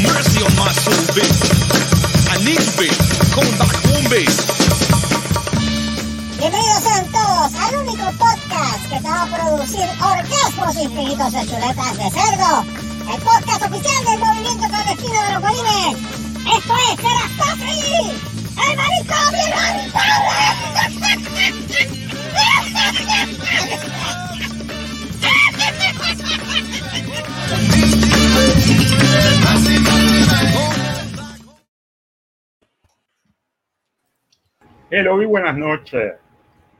Mercy on my soul, bass. Bienvenidos sean todos al único podcast que te va a producir orgasmos infinitos de chuletas de cerdo. El podcast oficial del movimiento clandestino de los bolines. Esto es Serastofri, el marito Hello y buenas noches.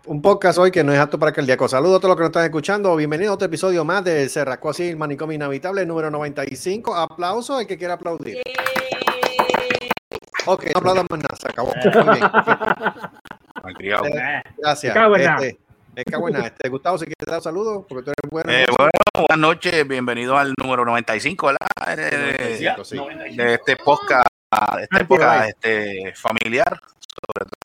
Un podcast hoy que no es apto para cardíaco. Saludos a todos los que nos están escuchando. Bienvenidos a otro episodio más de Cerracó así el manicomio inhabitable número 95. Aplauso al que quiera aplaudir. Ok, no aplaudan más nada, se acabó. Muy bien. Eh, Gracias. Este, me cago en. Este, Gustavo, si quieres dar un saludo, porque tú eres bueno. Eh, bueno, buenas noches, bienvenido al número 95, ¿verdad? De, Sí, sí. de este podcast, de este podcast este, familiar.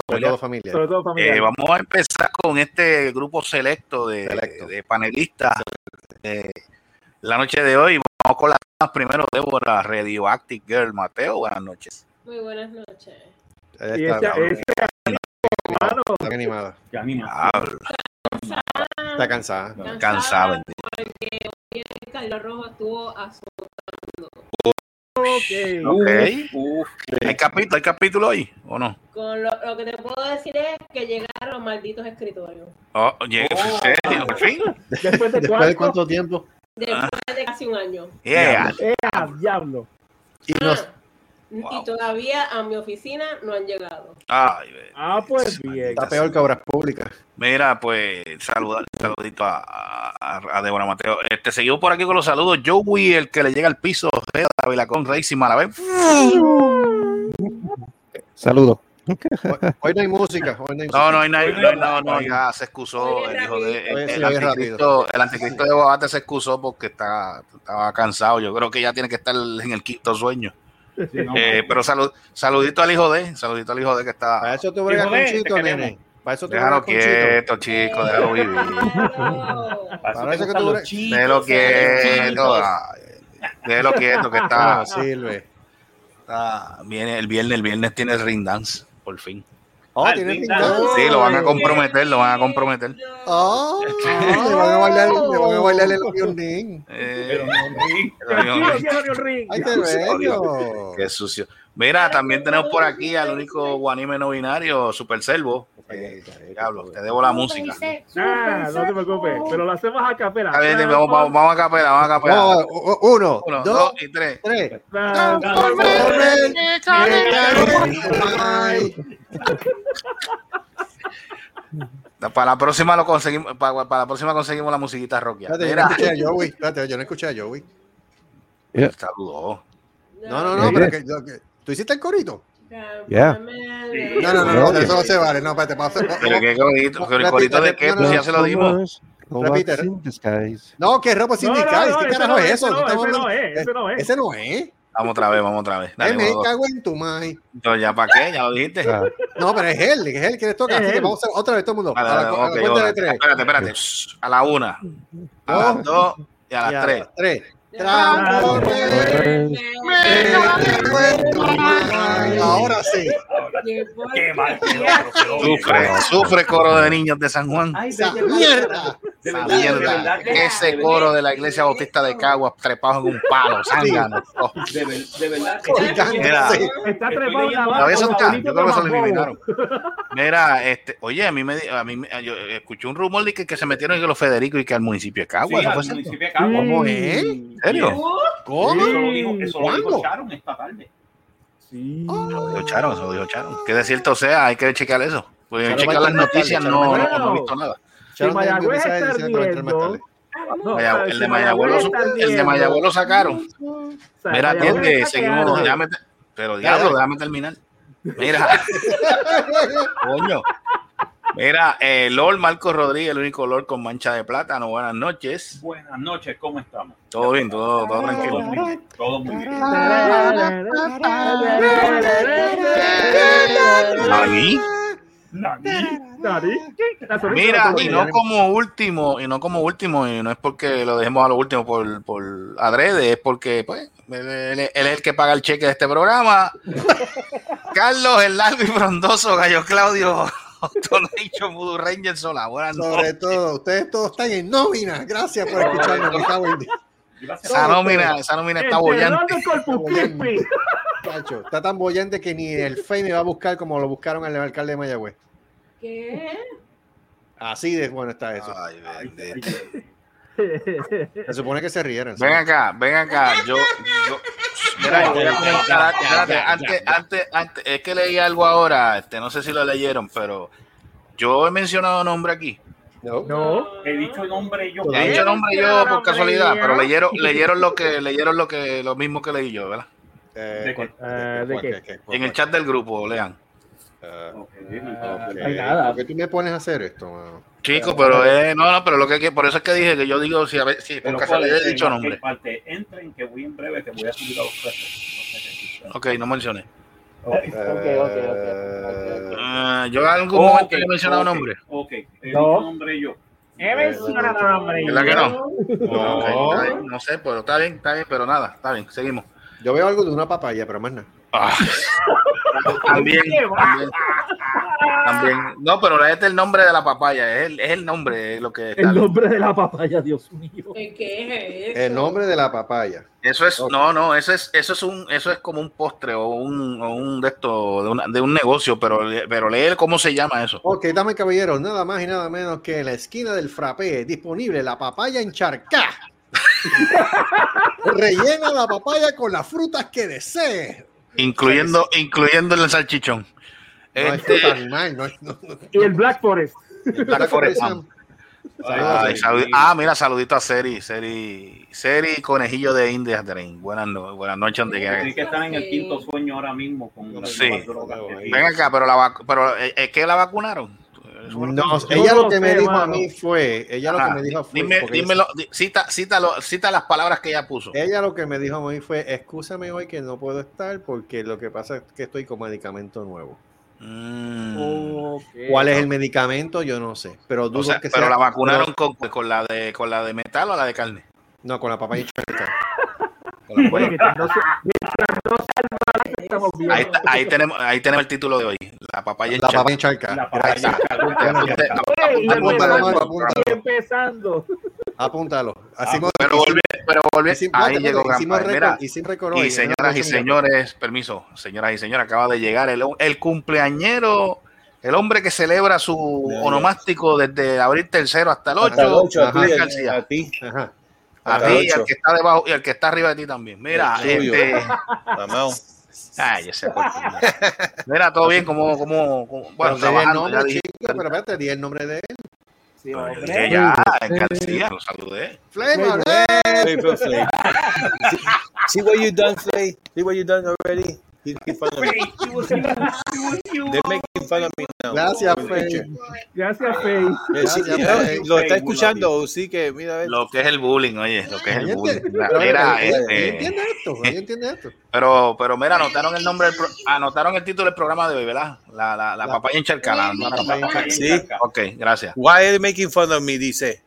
Sobre todo Sobre familiar. todo. Sobre todo familia. Eh, vamos a empezar con este grupo selecto de, Selecto. de panelistas. eh, la noche de hoy, vamos con las primero, Débora, Radioactive Girl, Mateo, buenas noches. Muy buenas noches. Ahí y está, hermano, está animada. qué anima. Está cansada. cansado. porque hoy Carlos Rojo estuvo azotando Ok. Ok. ¿Hay capítulo, ¿Hay capítulo hoy o no? con lo, lo que te puedo decir es que llegaron los malditos escritorios Oh. ¿Por fin? Después de Después de cuánto. tiempo. después de casi un año Yeah. ¡Eh, diablo! Y nos, y todavía a mi oficina no han llegado Ay. Ah, pues bien. está peor que obras públicas. Mira, pues saludar, saludito a, a, a Débora Mateo. Este, seguimos por aquí con los saludos. Joey, el que le llega al piso, Reda, Vilacón, Racing, Malavé. Saludos. Hoy, hoy no hay música. Hoy no hay No, música. no, hay- no, hay- no, no, no, ya se excusó el hijo de Oye, el, sí, el oye, anticristo, el anticristo de Bogate se excusó porque está, estaba cansado. Yo creo que ya tiene que estar en el quinto sueño. Eh, pero salud, saludito al hijo de, saludito al hijo de que Para está. eso con de, te Chito, queremos. nene. Para eso Déjalo quieto, chico, déjalo vivir. Para eso que tú. Déjalo quieto, ay, déjalo quieto que está. Sirve. Ah, viene el viernes, el viernes tiene el ring dance, por fin. Oh, Ah, tiene sí, pintado. Sí, lo van a comprometer, lo van a comprometer. Oh, le van a bailar, le van a bailar el. Eh, un ring. Ay, qué bello. qué sucio. Mira, también tenemos por aquí al único guanime no binario, Super Servo. Eh, diablo, te debo la música. Ah, no te preocupes, pero lo hacemos a capela. Está bien, vamos, vamos, vamos a capela, vamos a capela. Uno, Uno, dos, dos y tres. tres. Para la próxima lo conseguimos, para, para la próxima conseguimos la musiquita rock. Espérate, yo no escuché a Joey. Espérate, yo no escuché a Joey. saludó. No, no, no, pero que, yo- que- ¿tú hiciste el corito? Yeah. No, no, no, no, eso no se vale. No, espérate, vamos a hacer- Pero qué corito, el corito de qué, pues ya no. se lo dimos. Repite. No, que ropa No, no, sindical. no, ¿Qué ese carajo no, es ese eso? ese no es, ese no es. Vamos otra vez, vamos otra vez. Dale, Eh, me vamos. cago en tu madre. Entonces, ¿ya para qué? Ya lo dijiste. No, pero es él, es él que le toca. Es Así que vamos a hacer otra vez todo el mundo. Vale, A la, dale, a la cuenta de tres. Espérate, espérate. A la una, a las dos y a Y las tres. tres. Ah. Ahora sí. Qué mal. Sufre, sufre coro de niños de San Juan. Esa mierda. Esa mierda. Ese coro de la iglesia bautista de Caguas trepado en un palo, zángano. Oh, De, de verdad Mira. Está trepado en la Todavía barra eso está, yo creo que eso lo eliminaron. Mira, este, oye, a mí me, a mí, me- yo escuché un rumor de que, que se metieron que los Federico y que al municipio de Caguas. sí, de Caguas. ¿Cómo es? ¿En serio? ¿Cómo? Eso lo dijo, eso lo dijo Sharon esta tarde. Sí. Lo dijo Charon, eso lo dijo Charon. Que de cierto sea, hay que checar eso. Pues Charon checar las tarde, noticias, Charon no, no, no he visto nada. Mayagüez el de Mayagüez el de Mayagüez lo sacaron. Mira, atiende, seguimos. Déjame, pero diablo, déjame terminar. Mira, coño. Mira, eh, Lord Marco Rodríguez, el único Lord con mancha de plátano. Buenas noches. Buenas noches, ¿cómo estamos? Todo bien, todo, todo Todo tranquilo. muy bien. Todo muy bien. Nani, Nani. Sonrisa Mira, y no como último, y no como último, y no es porque lo dejemos a lo último por, por adrede, es porque pues él, él- él es el que paga el cheque de este programa. Carlos, el largo y frondoso, Gallo Claudio, Autonation Voodoo Ranger Sola. Buenas Sobre noches. todo, ustedes todos están en nómina. Gracias por escucharnos. Esa nómina, esa nómina está bollante. Cacho, está tan bollante que ni el FEI me va a buscar como lo buscaron al alcalde de Mayagüez. ¿Qué? Así de bueno está eso. Ay, bendito. Se supone que se rieran. Ven acá, ven acá. Yo, yo, mira, yo voy a comentar, espérate, antes, antes, antes, es que leí algo ahora, este, no sé si lo leyeron, pero yo he mencionado nombre aquí. No. No. He dicho el nombre yo. He dicho nombre yo por casualidad, pero leyeron, leyeron lo que, leyeron lo que, lo mismo que leí yo, ¿verdad? Eh, ¿De ¿cuál- qué? Eh, ¿de qué? En el chat del grupo, lean. Eh, Ok, ok. Hay nada. ¿Por qué tú me pones a hacer esto? mano? Chicos, pero eh, no, no, pero lo que, que- por eso es que dije que yo digo si a ver, si por casualidad ¿cuál he dicho ¿En nombre. parte? Entren que voy en breve, que voy a subir a los precios. No sé. Ok, no mencioné. Eh, Ah, yo en algún momento he mencionado nombre. Ok, he No. nombre yo. He mencionado nombre ¿Verdad que no? No. Bien, no sé, pero está bien, está bien, pero nada, está bien, seguimos. Yo veo algo de una papaya, pero más nada. Ah. también, también, también. No, pero este es el nombre de la papaya, es el, es el nombre es lo que está. El nombre de la papaya, Dios mío. ¿Qué es eso? El nombre de la papaya. Eso es, no, no, eso es, eso es un, eso es como un postre o un, o un de esto, de, una- de un negocio, pero, pero lee cómo se llama eso. Ok, dame caballeros, nada más y nada menos que en la esquina del frappé, disponible la papaya encharcá. Rellena la papaya con las frutas que desee. Incluyendo, incluyendo el salchichón. No es Este, fruta animal, no es. No, no. Y el Black Forest. Black Forest Ham. Ay, ah, mira, saludito a Seri, Seri, Seri Conejillo de Indias Drain. Buenas, no- buenas noches, donde quiera que estar en el quinto sueño ahora mismo con las Sí. Ven acá, pero la pero eh, ¿es que la vacunaron? No, ella lo que me dijo a mí fue, ella lo que me dijo fue, dime, dímelo, cita, cita las palabras que ella puso. ella lo que me dijo a mí fue, excúsame hoy que no puedo estar porque lo que pasa es que estoy con medicamento nuevo. Mm. ¿Cuál es el medicamento? Yo no sé, pero dudo O sea, que pero sea- la vacunaron pero- con, con la de con la de metal o la de carne. no, con la papaya Bueno, mientras no se, no estamos bien. ahí, está- ahí tenemos ahí tenemos el título de hoy. La papaya La papaya encharcá. La papaya empezando, apúntalo. Así Ah, Pero volví, pero volví. Ahí llegó hicimos hoy, y en señoras y señores, permiso, señoras y señores, acaba de llegar el, el cumpleañero, el hombre que celebra su onomástico desde abril tercero hasta el 8. Hasta el 8 a ti, a ti. Ajá. A ti, el y al que está debajo y al que está arriba de ti también. Mira, este. Ay, ese cuerpo. Mira, todo bien, como, como, como- bueno, Pero di el trabajando, nombre, ya chico, pero espérate, di el nombre de él. Sí, Pero yo hombre. ya, García, lo saludé. Flay, Flay. See, see what you done, Flay? See what you done already? He's making fun of me. They're making fun of me now. Gracias, picture. Gracias, Fey. Yeah, sí, lo está escuchando, sí que, mira, a ver. Lo que es el bullying, oye, lo que es el bullying. Mira, este, entiende esto, entiende esto. pero, pero mira, anotaron el nombre, del pro- anotaron el título del programa de hoy, ¿verdad? La, la, la La- papaya encharcada. La ¿no? Sí. Ok, gracias. Why are they making fun of me? Dice.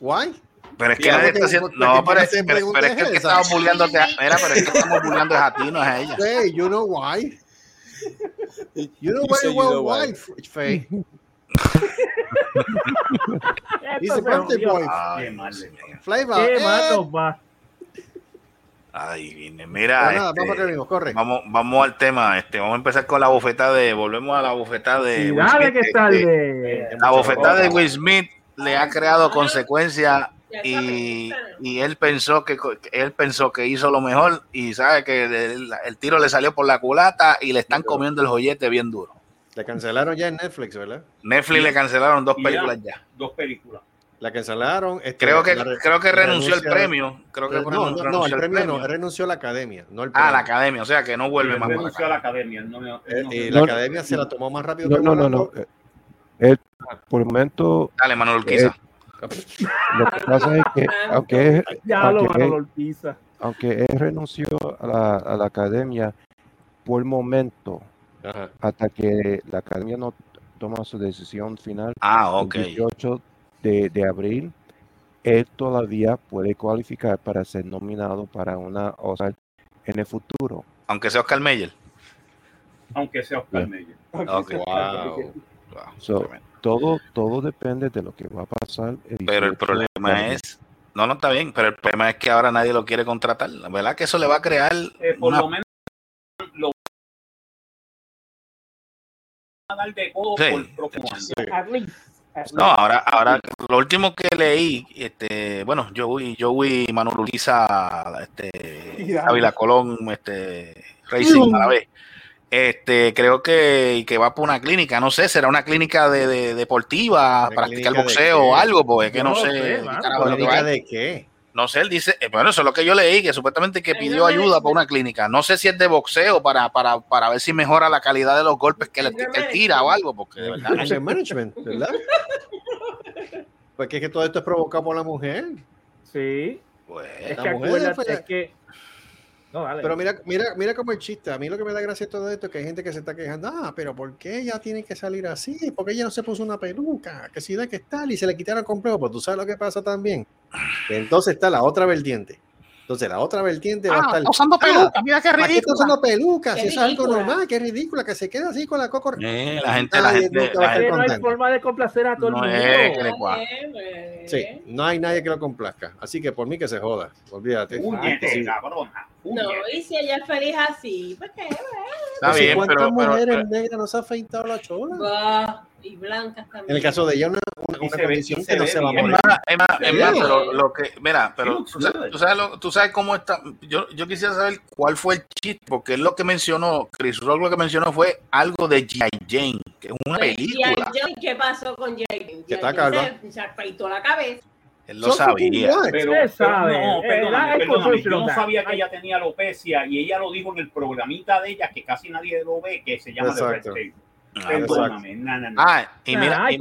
Guay. Pero es que Sí, nadie está haciendo. No, pero es, pero, pero es que el que esa. bulleándote. a- Mira, pero es que estamos bulleando es a ti, no es a ella. Fey, you know why? You know say you well know why. why, se birthday jodió. boy. Flavor, ¿Qué nos va? Ay, vine. Pero Mira, nada, este, vamos venimos, corre. vamos, vamos al tema. Este, vamos a empezar con la bofetada de. Volvemos a la bofetada de. Y Will dale Smith, que este, tarde. La bofetada de Will Smith le ha creado consecuencias y, él pensó que él pensó que hizo lo mejor y sabe que el, el tiro le salió por la culata y le están comiendo el joyete bien duro. Le cancelaron ya en Netflix, ¿verdad? Netflix le cancelaron dos películas ya. Dos películas. La cancelaron. este, Creo que la creo que renunció el premio. Creo que No, no, renunció no, el el premio no, premio. renunció a la academia, no el Ah, premio. la academia, o sea que no vuelve más. renunció a la academia. no Eh, no- y la No, academia se la tomó más rápido No, que no, no. Eh, por el momento, Dale, Manuel Urquiza. Lo que pasa es que, aunque, Ya lo aunque, él, golpiza. aunque él renunció a la, a la academia por el momento, Ajá. hasta que la academia no toma su decisión final Ah, el 18 de, de abril, él todavía puede cualificar para ser nominado para una Oscar en el futuro. Aunque sea Oscar Meyer. Aunque sea Oscar Bien. Meyer. Ok. Wow. Wow, So. Todo, todo depende de lo que va a pasar. el Pero el 18 de problema es. No, no está bien, pero el problema es que ahora nadie lo quiere contratar. La verdad que eso le va a crear. Eh, por una- lo menos lo van a dar de codo Sí. por el próximo año. No, ahora, ahora lo último que leí, este, bueno, Joey, Joey Manuel Urquiza, este, Ávila Colón, este, Racing a la vez. Este, creo que, que va por una clínica, no sé, será una clínica de, de- deportiva, ¿Una practicar de boxeo o algo, porque es que no, No sé, sé, qué mano. carajo es lo que va. ¿Clínica de qué? No sé, él dice, eh, bueno, eso es lo que yo leí, que supuestamente que pidió ayuda para una clínica. No sé si es de boxeo para, para, para ver si mejora la calidad de los golpes que, le, que él tira o algo, porque de verdad. Anger management, ¿verdad? Porque es que todo esto es provocado por la mujer. Sí. Pues, Es La que mujer acuérdate fue- es que. No, dale. Pero mira, mira, mira como el chiste. A mí lo que me da gracia todo esto es que hay gente que se está quejando. Ah, pero ¿por qué ella tiene que salir así? Porque ella no se puso una peluca, que si da que está y se le quitaron el complejo. Pues tú sabes lo que pasa también. Entonces está la otra vertiente. Entonces la otra vertiente va a ah, estar. usando "Ah, peluca, mira qué ¿Para qué está ridículo. usando peluca? Qué Si es algo normal, qué ridícula, que se quede así con la coco. Eh, la gente, la gente, la gente- no hay forma de complacer a todo No el es mundo. que le cua-. Sí, no hay nadie que lo complazca. Así que por mí que se joda. Olvídate. Puñete, Sí. cabrona. No, puñete. y si ella es feliz así, pues qué, está Pues, bien, ¿Cuántas pero, pero- mujeres pero- negras no se ha afeitado la chola? Va, y blancas también. En el caso de ella, una, una, una ve- que se no se va a morir. es más, es más, Sí. pero lo que, mira, pero tú sabes, tú sabes lo- tú sabes cómo está. Yo, yo quisiera saber cuál fue el chiste, porque es lo que mencionó, Chris Rock lo que mencionó fue algo de G.I. Jane, que es una Pues, película. G.I. Jane, ¿Qué pasó con Jane? Que está calva. Se, se afeitó la cabeza. Él lo sabía. Pero, pero sabe, no, eh, hay perdóname, yo no sabía que ella tenía alopecia y ella lo dijo en el programita de ella que casi nadie lo ve, que se llama The Red Exacto. Tape. Ah, Perdóname. Ah, y mira, y,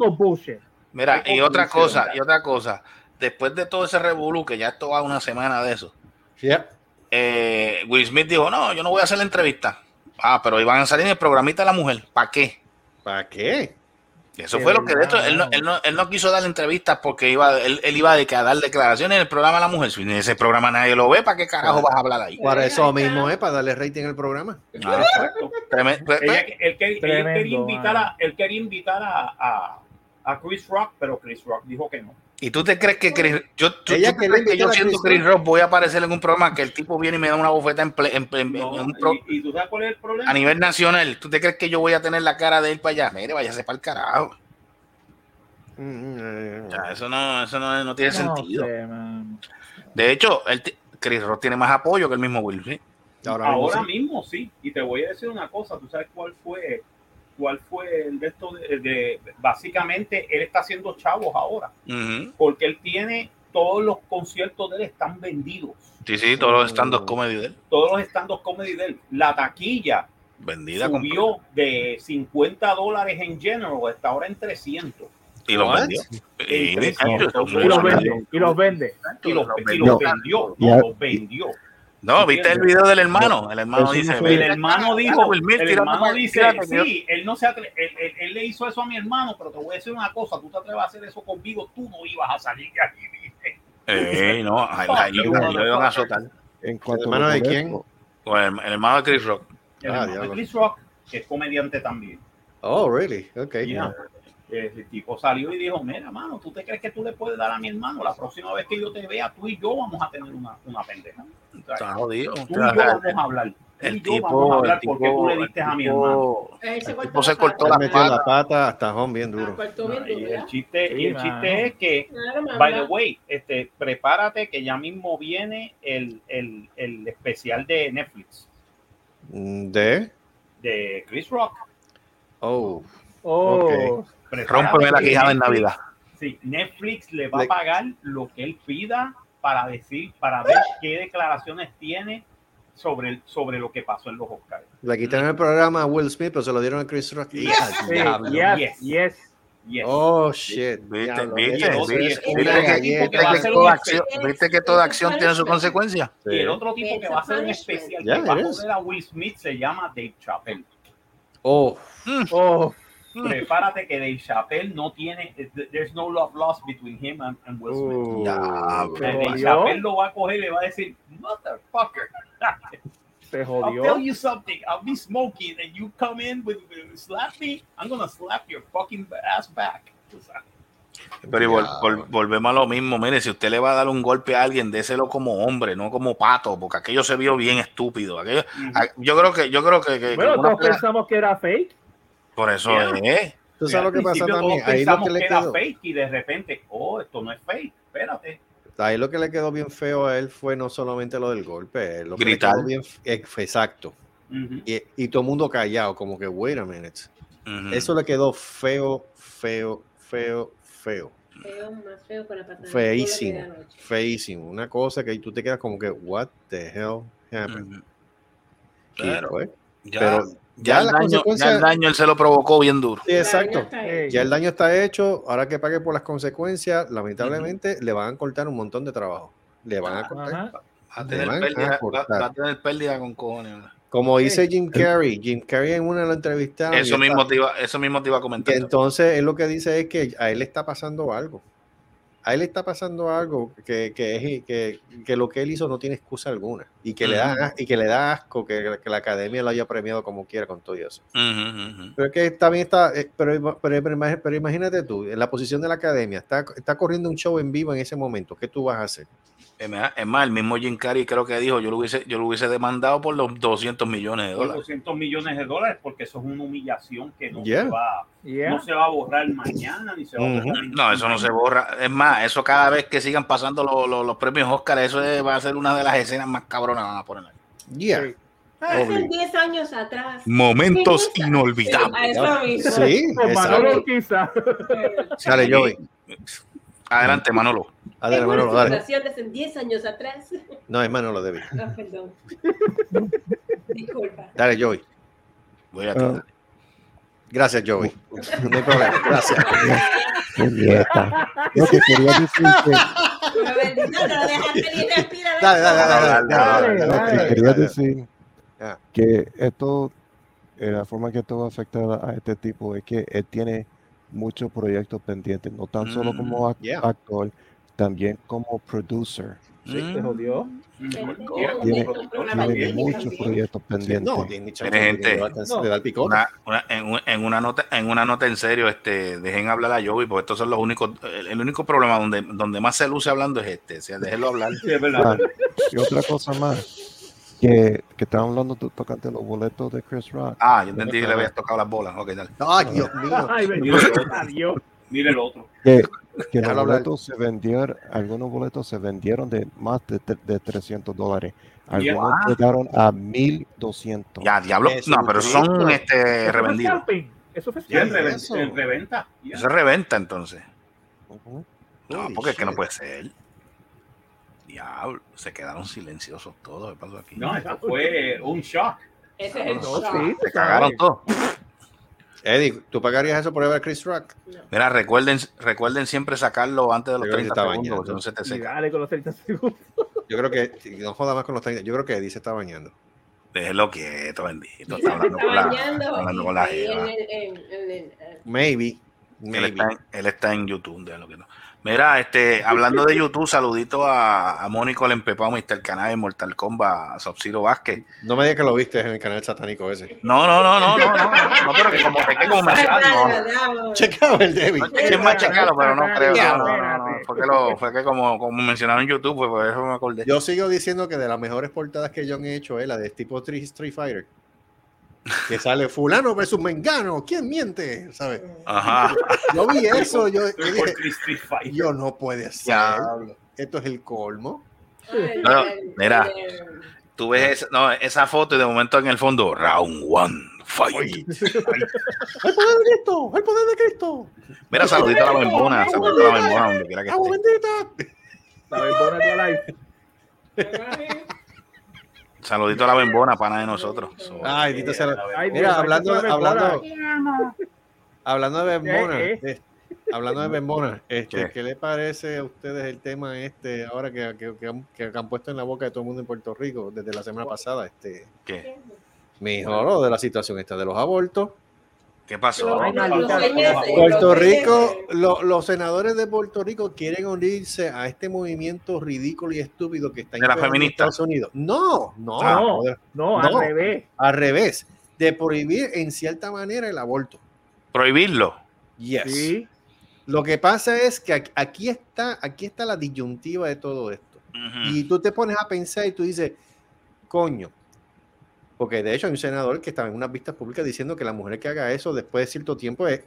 mira, otra cosa, y otra cosa. Después de todo ese revolú, que ya esto va una semana de eso, Yeah. eh, Will Smith dijo, no, yo no voy a hacer la entrevista. Ah, pero iban a salir en el programita de la mujer. ¿Para qué? ¿Para qué? Eso fue lo que, de hecho, él no, él no, él no quiso dar entrevistas porque iba, él, él iba de que a dar declaraciones en el programa de la mujer. Si en ese programa nadie lo ve, ¿para qué carajo vas a hablar ahí? Para eso mismo, ¿eh? Para darle rating al programa. Ah, Exacto. Ella- él, quería invitar, mano. a, él quería invitar a, a, a Chris Rock, pero Chris Rock dijo que no. ¿Y tú te crees que Chris, yo, tú- Ella tú quería crees que yo siendo Chris Rock voy a aparecer en un programa que el tipo viene y me da una bofeta en, ple- en- en- No, en un pro- y, y tú sabes cuál es el problema? a nivel nacional? ¿Tú te crees que yo voy a tener la cara de él para allá? Mire, váyase para el carajo. Mm, eso no, eso no, no tiene No sentido. sé. De hecho, el Chris Rock tiene más apoyo que el mismo Will Smith. Ahora mismo sí. mismo sí. Y te voy a decir una cosa. ¿Tú sabes cuál fue? ¿Cuál fue el de esto? De, de- básicamente, él está haciendo chavos ahora. Porque él tiene todos los conciertos de él están vendidos. Sí, sí, todos los stand-up comedy de él. Todos los stand-up comedy de él. La taquilla Vendida subió de 50 dólares en general hasta ahora en 300. y los vendió. Y, En de hecho, 300. eso Y fue los vende. Y los vende. Y los, y No. los vendió. No, ¿viste el video del hermano? El hermano dice, El "Mira, hermano dijo, el hermano dice, sí, él no se atre- él, él- él le hizo eso a mi hermano, pero te voy a decir una cosa, tú te atreves a hacer eso conmigo, tú no ibas a salir de aquí. dice. Ey, no, ahí lo iban a azotar. En cuanto ¿El hermano de quién? el, el hermano de Chris Rock. El Ah, hermano de diablo. Chris Rock, que es comediante también. Oh, really? Ok. Ya. El tipo salió y dijo, mira, mano, ¿tú te crees que tú le puedes dar a mi hermano? La próxima vez que yo te vea, tú y yo vamos a tener una, una pendeja. O sea, Está jodido. Tú y yo vamos a hablar. Tú El y yo vamos a tipo, hablar el porque tú le tipo, diste el a mi hermano. tipo, el cortó tipo se la cortó pata. la metió la pata. hasta home bien Ah, duro. bien Y el chiste, Sí, y el chiste es que. By the way, este, prepárate que ya mismo viene el, el, el especial de Netflix ¿De? de Chris Rock. Oh. Oh. Rómpeme la quijada en Navidad. Sí, Netflix le va Le- a pagar lo que él pida para decir, para ver qué declaraciones tiene sobre, el- sobre lo que pasó en los Oscars. Le quitaron el programa a Will Smith, pero se lo dieron a Chris Rock. Yes. Yes, Yes. yes. Yes. Oh, shit. ¿Viste? ¿Viste? ¿Viste? que va a ¿Viste hacer que toda acción, especial. ¿Viste que toda acción tiene su consecuencia? Y el otro tipo que va a hacer un especial que va a joder a Will Smith se llama Dave Chappelle. Oh, Oh, prepárate que Dave Chappelle no tiene, there's no love lost between him and, and Will Smith. Uh, Ya, Se Dave jodió. Chappelle lo va a coger y le va a decir, motherfucker. Se I'll tell jodió. you something. I'll be smoking and you come in with, with slap me. I'm gonna slap your fucking ass back. Pero vol- vol- volvemos a lo mismo. Mire, si usted le va a dar un golpe a alguien, déselo como hombre, no como pato, porque aquello se vio bien estúpido. Aquello, a- yo creo que, yo creo que, que- Bueno, todos pensamos que era fake. Por eso es. ¿Tú sabes lo que pasa también? Ahí lo que le que era quedó, fake y de repente, oh, esto no es fake. Espérate. ahí lo que le quedó bien feo a él fue no solamente lo del golpe, lo que le Gritar. quedó bien eh, exacto. Y, y todo el mundo callado, como que, wait a minute. Eso le quedó feo, feo, feo, feo. Feo, más feo para patar. Feísimo. Feísimo. Una cosa que tú te quedas como que, what the hell happened? Pues, Ya, pero ya, ya el daño, ya el daño él se lo provocó bien duro. sí, exacto. Ya el daño está hecho, ahora que pague por las consecuencias, lamentablemente le van a cortar un montón de trabajo. Le van a cortar. Va a tener pérdida, va, cortar. va a tener pérdida con cojones. Como dice Jim Carrey, Jim Carrey en una de las entrevistas. Eso mismo, te iba, eso mismo te iba a comentar. Entonces él lo que dice es que a él le está pasando algo. A él le está pasando algo que, que, es, que, que lo que él hizo no tiene excusa alguna. Y que, le, da, y que le da asco que, que la academia lo haya premiado como quiera con todo eso. Pero es que también está, eh, pero, pero, pero imag- pero imagínate tú, en la posición de la academia, está, está corriendo un show en vivo en ese momento. ¿Qué tú vas a hacer? Es más, es más, el mismo Jim Carrey creo que dijo, yo lo hubiese, yo lo hubiese demandado por los 200 millones de dólares. 200 millones de dólares porque eso es una humillación que no, Yeah. se, va, Yeah. no se va a borrar mañana ni se va a borrar. No, eso no se borra. Es más, eso cada vez que sigan pasando los, los- los premios Oscar, eso es- va a ser una de las escenas más cabronas que van a poner. Yeah. Sí. Hace 10 años atrás. Momentos Sí, inolvidables. A eso mismo. Sí, Con exacto. Joey. Adelante, Manolo. Una hermano, dale. hace 10 años atrás. No, hermano, lo debe. Ah, perdón. Disculpa. Dale, Joey. Voy a ti. Ah. Gracias, Joey. No hay problema. Gracias. Qué dieta. Lo que quería decir que, no. Dale, dale, dale. dale, Dale, dale, lo que quería decir que esto, eh, la forma que esto va a afectar a este tipo es que él tiene muchos proyectos pendientes, no tan solo Mm, como ac- yeah. actor, también como producer. Sí, Mm. se jodió. Tiene, tiene muchos proyectos pendientes. No, tiene gente. Una- una- en, en una nota, en una nota en serio, este, dejen hablar a Joey, porque estos son los únicos, el, el único problema donde, donde más se luce hablando es este. O sea, déjenlo hablar. Sí, es verdad. Ah, y otra cosa más, que, que estaban hablando tocante los boletos de Chris Rock. Ah, yo entendí que le habías tocado las bolas. Ok, dale. Ay, Dios mío. Ay, bendito. Adiós. Mire el otro. Que, que los boletos se vendieron, algunos boletos se vendieron de más de, de 300 dólares. Algunos llegaron a 1200. Ya, diablo. No, pero son este, Eso fue revendidos. Eso fue en reventa. Ya. Eso es reventa entonces. No, porque es que no puede ser. Diablo, se quedaron silenciosos todos. ¿Qué pasó aquí? No, eso fue un shock. Ese es el No, shock. sí, se cagaron todos. Eddie, ¿tú pagarías eso por ver a Chris Rock? Mira, recuerden, recuerden siempre sacarlo antes de los Yo creo que 30 está segundos, porque no se te seca. dale con los 30 segundos. Yo creo que, no joda más con los 30, yo creo que Eddie se está bañando. Déjelo quieto, bendito. Está hablando Está con la, bañando. está hablando con la eh, Maybe. Él está, en, él está en YouTube, déjalo que no. Mira, este, hablando de YouTube, saludito a, a Mónico el Empepao, Mr. Canal, Mortal Kombat, Sub-Zero Vázquez. No me digas que lo viste en el canal satánico ese. No, no, no, no, no, no, no, pero que como, que como me no. Checaba el David. No es más checado, pero no creo. No, no, no. Fue que, lo, fue que como, como mencionaron en YouTube, pues por eso me acordé. Yo sigo diciendo que de las mejores portadas que yo he hecho es la de tipo Street Fighter. Que sale fulano versus mengano. ¿Quién miente? ¿Sabes? Ajá. Yo vi eso. Yo, yo dije, no puede ser. Ya. Esto es el colmo. Ay, No, el- mira. Tú ves esa, no, esa foto y de momento en el fondo, round one, fight. ¡El poder de Cristo! ¡El poder de Cristo! Mira, saludito a la bembona, saludito a la bembona donde quiera que ¡Agua esté. bendita! La bembona de. Saludito a la bembona, pana de nosotros. So, Ay, Dito se lo- Ay, Mira, Dios, hablando, hablando, hablando de Bembona, Eh, eh, hablando de Bembona, este, ¿Qué? ¿qué le parece a ustedes el tema este ahora que, que- que han, que han puesto en la boca de todo el mundo en Puerto Rico desde la semana pasada? Este, ¿qué? mejor de la situación esta de los abortos. ¿Qué pasó? Puerto Rico, lo- los senadores de Puerto Rico quieren unirse a este movimiento ridículo y estúpido que está en. Estados Unidos. No, no, No, no, No. al revés. al revés, de prohibir en cierta manera el aborto. Prohibirlo. Yes. Sí. Lo que pasa es que aquí- está, aquí está la disyuntiva de todo esto. Y tú te pones a pensar y tú dices, coño, porque de hecho hay un senador que estaba en unas vistas públicas diciendo que la mujer que haga eso después de cierto tiempo es,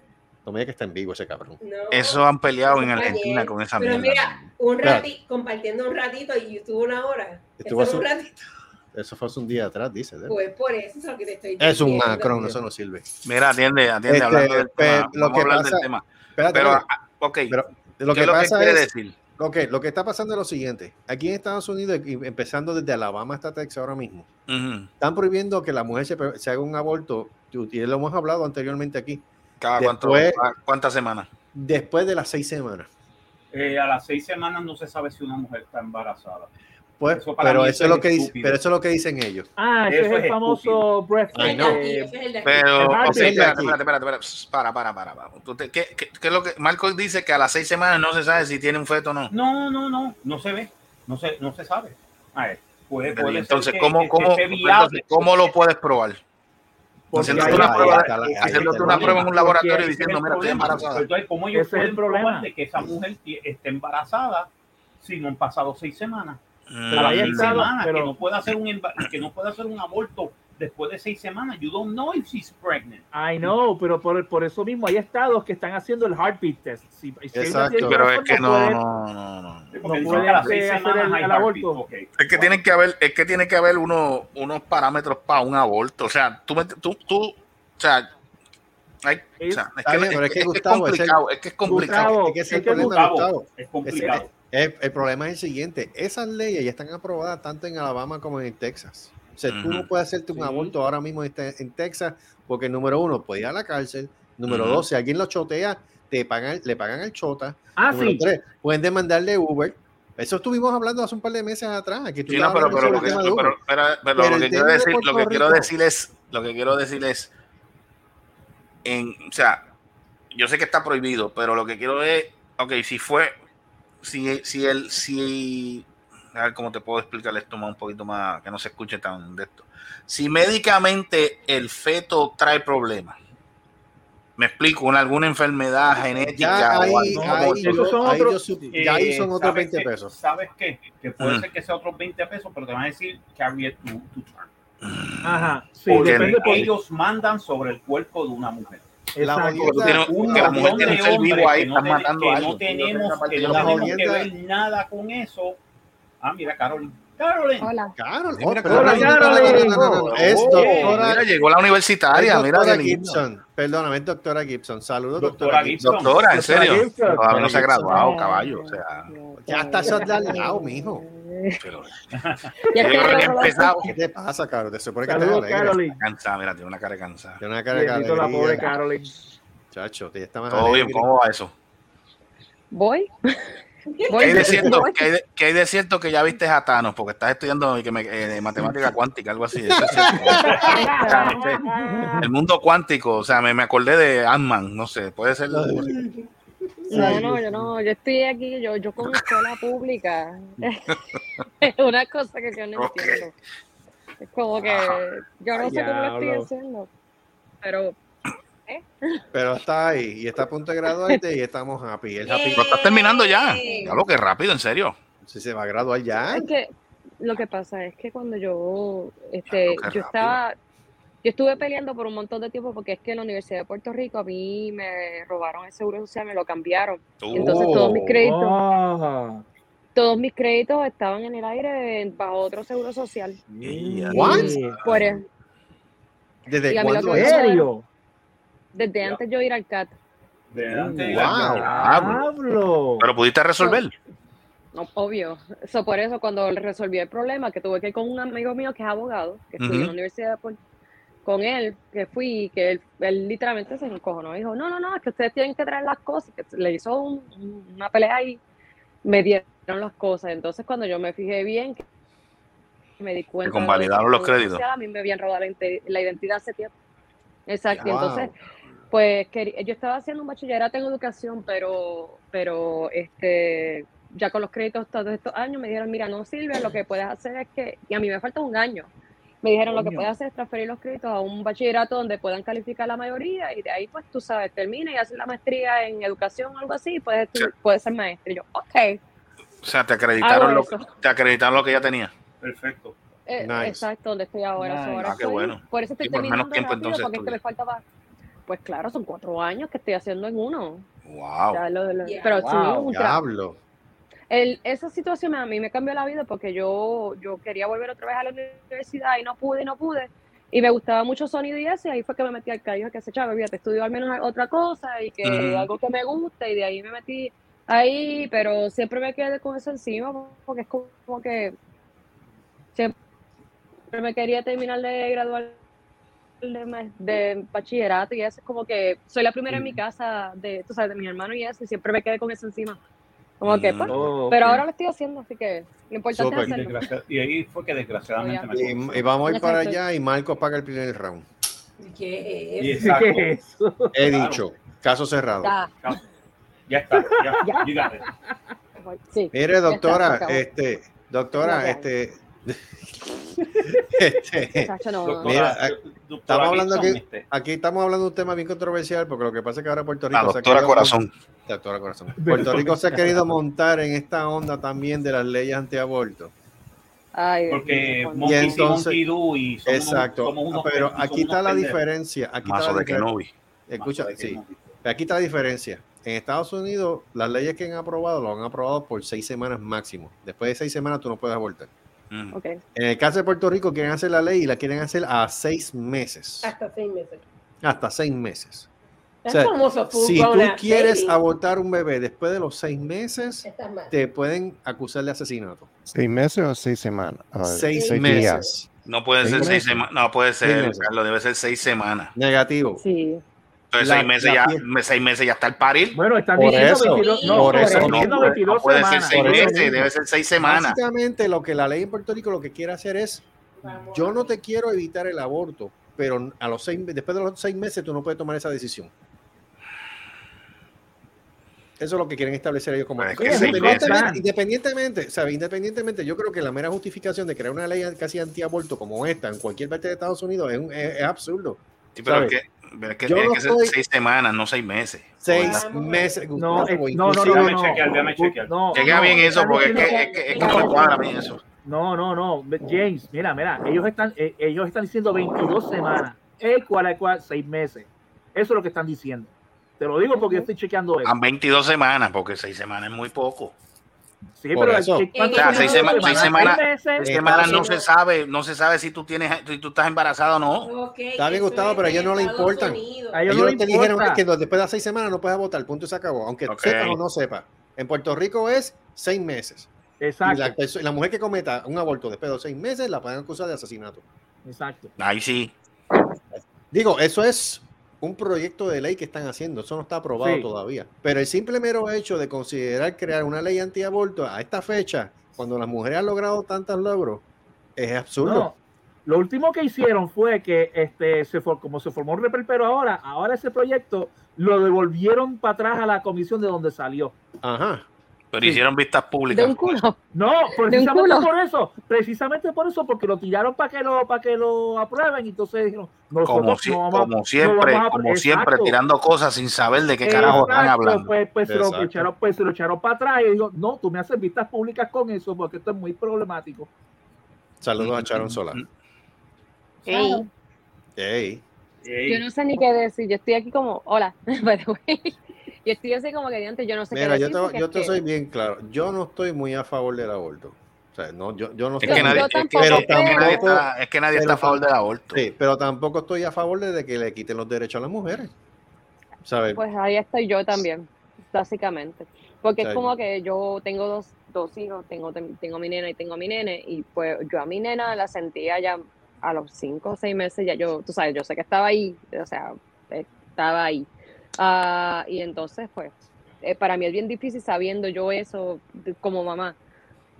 no me que está en vivo ese cabrón. No. Eso han peleado en Argentina con esa Pero mierda. mira, un Claro. ratito, compartiendo un ratito y YouTube una hora. Estuvo Eso es un ratito. Eso fue hace un día atrás, dice. ¿eh? Pues por eso es lo que te estoy Es un diciendo. macron, eso no sirve. Mira, atiende, atiende, Este, hablando del tema. lo Vamos que a hablar pasa- del tema. Espérate, Pero, ah, ok, Pero lo ¿qué que es lo que pasa quiere es, decir? Ok, lo que está pasando es lo siguiente. Aquí en Estados Unidos, y empezando desde Alabama hasta Texas ahora mismo, están prohibiendo que la mujer se, se haga un aborto, y lo hemos hablado anteriormente aquí, ¿Cada cuánto, Después- cuántas semanas? después de las seis semanas. Eh, a las seis semanas no se sabe si una mujer está embarazada. Pues, pero eso es lo que dice, pero eso es lo que dicen ellos. Ah, ese Eso es el es famoso aquí, eh. Pero, heartbeat de espérate, espérate, espérate, Para, para, para. para. ¿Qué, qué, qué es lo que Marcos dice que a las seis semanas no se sabe si tiene un feto o no? No, no, no, no se ve, no se, no se sabe. A ver, puede, Pero, puede entonces, que- ¿cómo, que- cómo, entonces. ¿cómo lo puedes probar? Haciéndote una prueba, ahí está la- ahí haciéndote está una el prueba en un laboratorio Porque diciendo, mira, estoy embarazada. Entonces, ¿cómo ellos es el pueden problema. probar de que esa mujer esté embarazada si no han pasado seis semanas? Mm, Pero a las ahí seis está, semanas, pero- que no puede hacer un que no puede hacer un aborto después de seis semanas. You don't know if she's pregnant. I know, pero por, por eso mismo hay estados que están haciendo el heartbeat test. Si, si Exacto. Pero es que no, no, no, no. Puede hacer el- el aborto. Es que tienen que haber, es que tiene que haber uno, unos parámetros para un aborto. O sea, tú, tú, tú o sea, hay, o sea, es, que, bien, es que es Gustavo, es el- complicado, es que es complicado. Gustavo, que Gustavo. Es complicado. El, el problema es el siguiente, esas leyes ya están aprobadas tanto en Alabama como en Texas. O sea, tú no puedes hacerte un Sí. aborto ahora mismo en, en Texas porque número uno, puede ir a la cárcel. Número dos, si alguien lo chotea, te pagan, le pagan al chota. Ah, número sí. tres, pueden demandarle Uber. Eso estuvimos hablando hace un par de meses atrás. Que tú Sí, no, estabas pero, lo que, el tema de pero, Uber. pero- pero Pero lo el que quiero de decir, lo Puerto que quiero Rico- decir es, lo que quiero decir es, en, o sea, yo sé que está prohibido, pero lo que quiero es, ok, si fue, si, si el, si, a ver cómo te puedo explicar esto más un poquito más, que no se escuche tan de esto. Si médicamente el feto trae problemas, me explico, una, alguna enfermedad genética Ya ahí, o algo ahí esos son ahí otros- yo sup- ya ahí Eh, son otros ¿sabes 20 qué? pesos. ¿Sabes qué? Que puede Mm. ser que sea otros 20 pesos, pero te van a decir carry it to, to term. Ajá. Sí, Porque depende por... Ellos mandan sobre el cuerpo de una mujer. La Un que la mujer tiene un ser vivo ahí, están matando que a no alguien. tenemos, que no tenemos que ver nada con eso. Ah, mira, Carolyn. Carolyn. Hola. Carol, Sí, mira, pero Hola, no, no, no, no, Carolyn. no, no, no, Es Oh, doctora, mira, llegó la universitaria, mira. Gibson. Perdóname, es doctora Gibson. Saludos, Doctora doctora Gibson. Doctora, en serio. No se ha graduado, caballo. O sea, Ya está eso de al lado, mijo. Pero Ya yo estoy creo que de- empezado. ¿Qué te pasa, Carol? Te supone que Saludos. Carolyn. Cansada, mira, tiene una cara cansada. Tiene una cara Bendito la pobre. Carolyn. Chacho, te está más Todo bien. ¿cómo va eso? Voy. ¿Qué Voy. hay de cierto, qué hay de, qué hay de cierto que ya viste a Thanos? Porque estás estudiando que me- eh, matemática cuántica, algo así. Eso es cierto. O sea, no sé. el mundo cuántico, o sea, me, me acordé de Ant-Man, no sé, puede ser. No, no, yo no, yo estoy aquí, yo, yo con escuela pública. es una cosa que yo no entiendo. Es como que yo no sé cómo lo estoy haciendo. Pero Pero está ahí y está a punto de graduarte y estamos happy. El happy Pero estás terminando ya. Ya lo que rápido, en serio. si se va a graduar ya. es que lo que pasa es que cuando yo, este, yo estaba, yo estuve peleando por un montón de tiempo porque es que en la Universidad de Puerto Rico a mí me robaron el seguro social, me lo cambiaron. Entonces todos mis créditos, Ah, todos mis créditos estaban en el aire bajo otro seguro social. What? Por e- ¿Desde cuándo serio? desde antes yo ir al CAT. Delante. Wow. Diablo. Pero pudiste resolver. No, obvio. Eso por eso cuando resolví el problema, que tuve que ir con un amigo mío que es abogado, que estudió en la universidad de Puerto- con él, que fui, que él, él literalmente se encojonó. Dijo, no, no, no, es que ustedes tienen que traer las cosas. Que le hizo un- una pelea y me dieron las cosas. Entonces cuando yo me fijé bien, que me di cuenta. convalidaron que los créditos. Social A mí me habían robado la, identidad hace tiempo. Exacto. Wow. Entonces, pues quería- yo estaba haciendo un bachillerato en educación, pero, pero este, ya con los créditos todos estos años me dijeron, mira, no sirve, lo que puedes hacer es que, y a mí me falta un año, me dijeron lo que puedes hacer es transferir los créditos a un bachillerato donde puedan calificar la mayoría y de ahí pues tú sabes, termina y haces la maestría en educación o algo así y puedes, estu- puedes ser maestro. Y yo, ok, O sea, te acreditaron, lo, te acreditaron lo que ya tenía. Perfecto. eh, Nice. exacto, donde estoy ahora. So, Nice. ahora Ah, qué bueno. Por eso estoy Y por menos terminando tiempo, entonces, porque es que me estudias. faltaba, pues claro, son cuatro años que estoy haciendo en uno. Wow. Ya lo- lo- Yeah. pero sí, Wow, un tra- Diablo. El- esa situación a mí me cambió la vida porque yo, yo quería volver otra vez a la universidad y no pude y no pude. Y me gustaba mucho sonido y eso, y ahí fue que me metí al callo que se echaba, te estudio al menos otra cosa y que algo que me guste, y de ahí me metí ahí, pero siempre me quedé con eso encima porque es como, que siempre me quería terminar de graduar de, de bachillerato y eso es como que soy la primera en mi casa de, tú sabes, de mi hermano y eso, y siempre me quedé con eso encima. Como que, Mm. pues, Oh, pero ahora lo estoy haciendo, así que lo importante es Y, hacerlo. desgracia- y ahí fue que desgraciadamente me Y, y vamos a ir para allá y Marcos paga el primer round. ¿Qué Y es? ¿Qué es eso? He Claro. dicho, caso cerrado. Ya, Ya está. Ya. Ya. Mire, Ya doctora, este, doctora, este, este, no, Mira, doctora estamos hablando aquí- aquí estamos hablando de un tema bien controversial porque lo que pasa es que ahora Puerto Rico La se ha querido- Corazón. Doctora Corazón. Puerto Rico se ha querido montar en esta onda también de las leyes antiaborto. Ay, Porque Y entonces- Monkey Do y somos Exacto. unos- somos unos Pero aquí está la diferencia. Aquí está Mazo la de diferencia. Kenobi. Escucha, de sí. Aquí está la diferencia. En Estados Unidos, las leyes que han aprobado lo han aprobado por seis semanas máximo. Después de seis semanas tú no puedes abortar. Mm. En el caso de Puerto Rico quieren hacer la ley y la quieren hacer a seis meses. Hasta seis meses. Hasta seis meses. O sea, si tú quieres baby. abortar un bebé después de los seis meses, te pueden acusar de asesinato. ¿Seis meses o seis semanas? Seis días. meses. No puede Seis ser seis semanas. No puede ser. Carlos. Debe ser seis semanas. Negativo. Sí. Entonces, La- seis meses ya, seis meses ya está el parir. Bueno, están Por diciendo eso, 22, no, por eso no puede- 22 no puede ser semanas. seis eso meses, debe ser seis semanas. Básicamente lo que la ley en Puerto Rico lo que quiere hacer es, yo no te quiero evitar el aborto, pero a los seis, después de los seis meses tú no puedes tomar esa decisión. Eso es lo que quieren establecer ellos como es que independientemente, meses. independientemente, yo creo que la mera justificación de crear una ley casi antiaborto como esta en cualquier parte de Estados Unidos es, un- es- es absurdo. Sí, pero es ¿sabes? que, pero es que Yo tiene no que ser estoy- seis semanas, no seis meses. Seis meses. No, Gustavo, eh, no, no, no, no, Déjame no. chequear, déjame chequear. No, Chequea no, bien eso, porque es que, es que, es que no me cuadra mí eso. No, no, no, James, mira, mira, ellos están, eh, ellos están diciendo 22 semanas, el cual es cual, 6 meses. Eso es lo que están diciendo. Te lo digo porque yo estoy chequeando eso. Han 22 semanas, porque seis semanas es muy poco. Sí, Por pero eso. ¿qué- cuánto O sea, tiempo seis son sema- seis semanas- ¿Seis semanas no se sabe, no se sabe si tú tienes, si tú estás embarazada o no. Ok, Está bien, Gustavo, pero a ellos no le importan. Unidos. A ellos Ellos no te dijeron que después de las seis semanas no puedes votar, punto y se acabó. Aunque Ok. sepas o no sepas. En Puerto Rico es seis meses. Y Exacto, la, perso- la mujer que cometa un aborto después de seis meses la pueden acusar de asesinato. exacto. Ahí sí. Digo, eso es un proyecto de ley que están haciendo. Eso no está aprobado Sí. todavía. Pero el simple mero hecho de considerar crear una ley antiaborto a esta fecha, cuando las mujeres han logrado tantos logros, es absurdo. No, lo último que hicieron fue que este se for- como se formó un reperpero ahora, ahora ese proyecto lo devolvieron para atrás a la comisión de donde salió. Ajá. Pero Sí. hicieron vistas De públicas. un culo. No, De un precisamente culo. por eso, precisamente por eso, porque lo tiraron para que lo para que lo aprueben y entonces dijeron, nosotros Como, si- no vamos a- como no siempre, vamos a- como siempre, tirando cosas sin saber de qué carajo están hablando. Pues, pues, se lo echaron, pues se lo echaron para atrás y digo, no, tú me haces vistas públicas con eso porque esto es muy problemático. Saludos a Sharon Sola. Ey, Ey. Ey, yo no sé ni qué decir. Yo estoy aquí como, hola. by the way. Yo estoy así como que antes yo no sé Mira, qué yo decir. te, porque yo te que- soy bien claro. Yo no estoy muy a favor del aborto. O sea, no, yo, yo no Es que Yo- nadie, yo es que- tampoco, es que nadie pero- está, es que nadie está a pero- favor del aborto. Sí, pero tampoco estoy a favor de que le quiten los derechos a las mujeres. ¿Sabes? Pues ahí estoy yo también, básicamente. Porque es como que yo tengo dos, dos hijos, tengo, tengo mi nena y tengo mi nene, y pues yo a mi nena la sentía ya a los cinco o seis meses, ya yo, tú sabes, yo sé que estaba ahí, o sea, estaba ahí. Ah, y entonces, pues, eh, para mí es bien difícil sabiendo yo eso de- como mamá.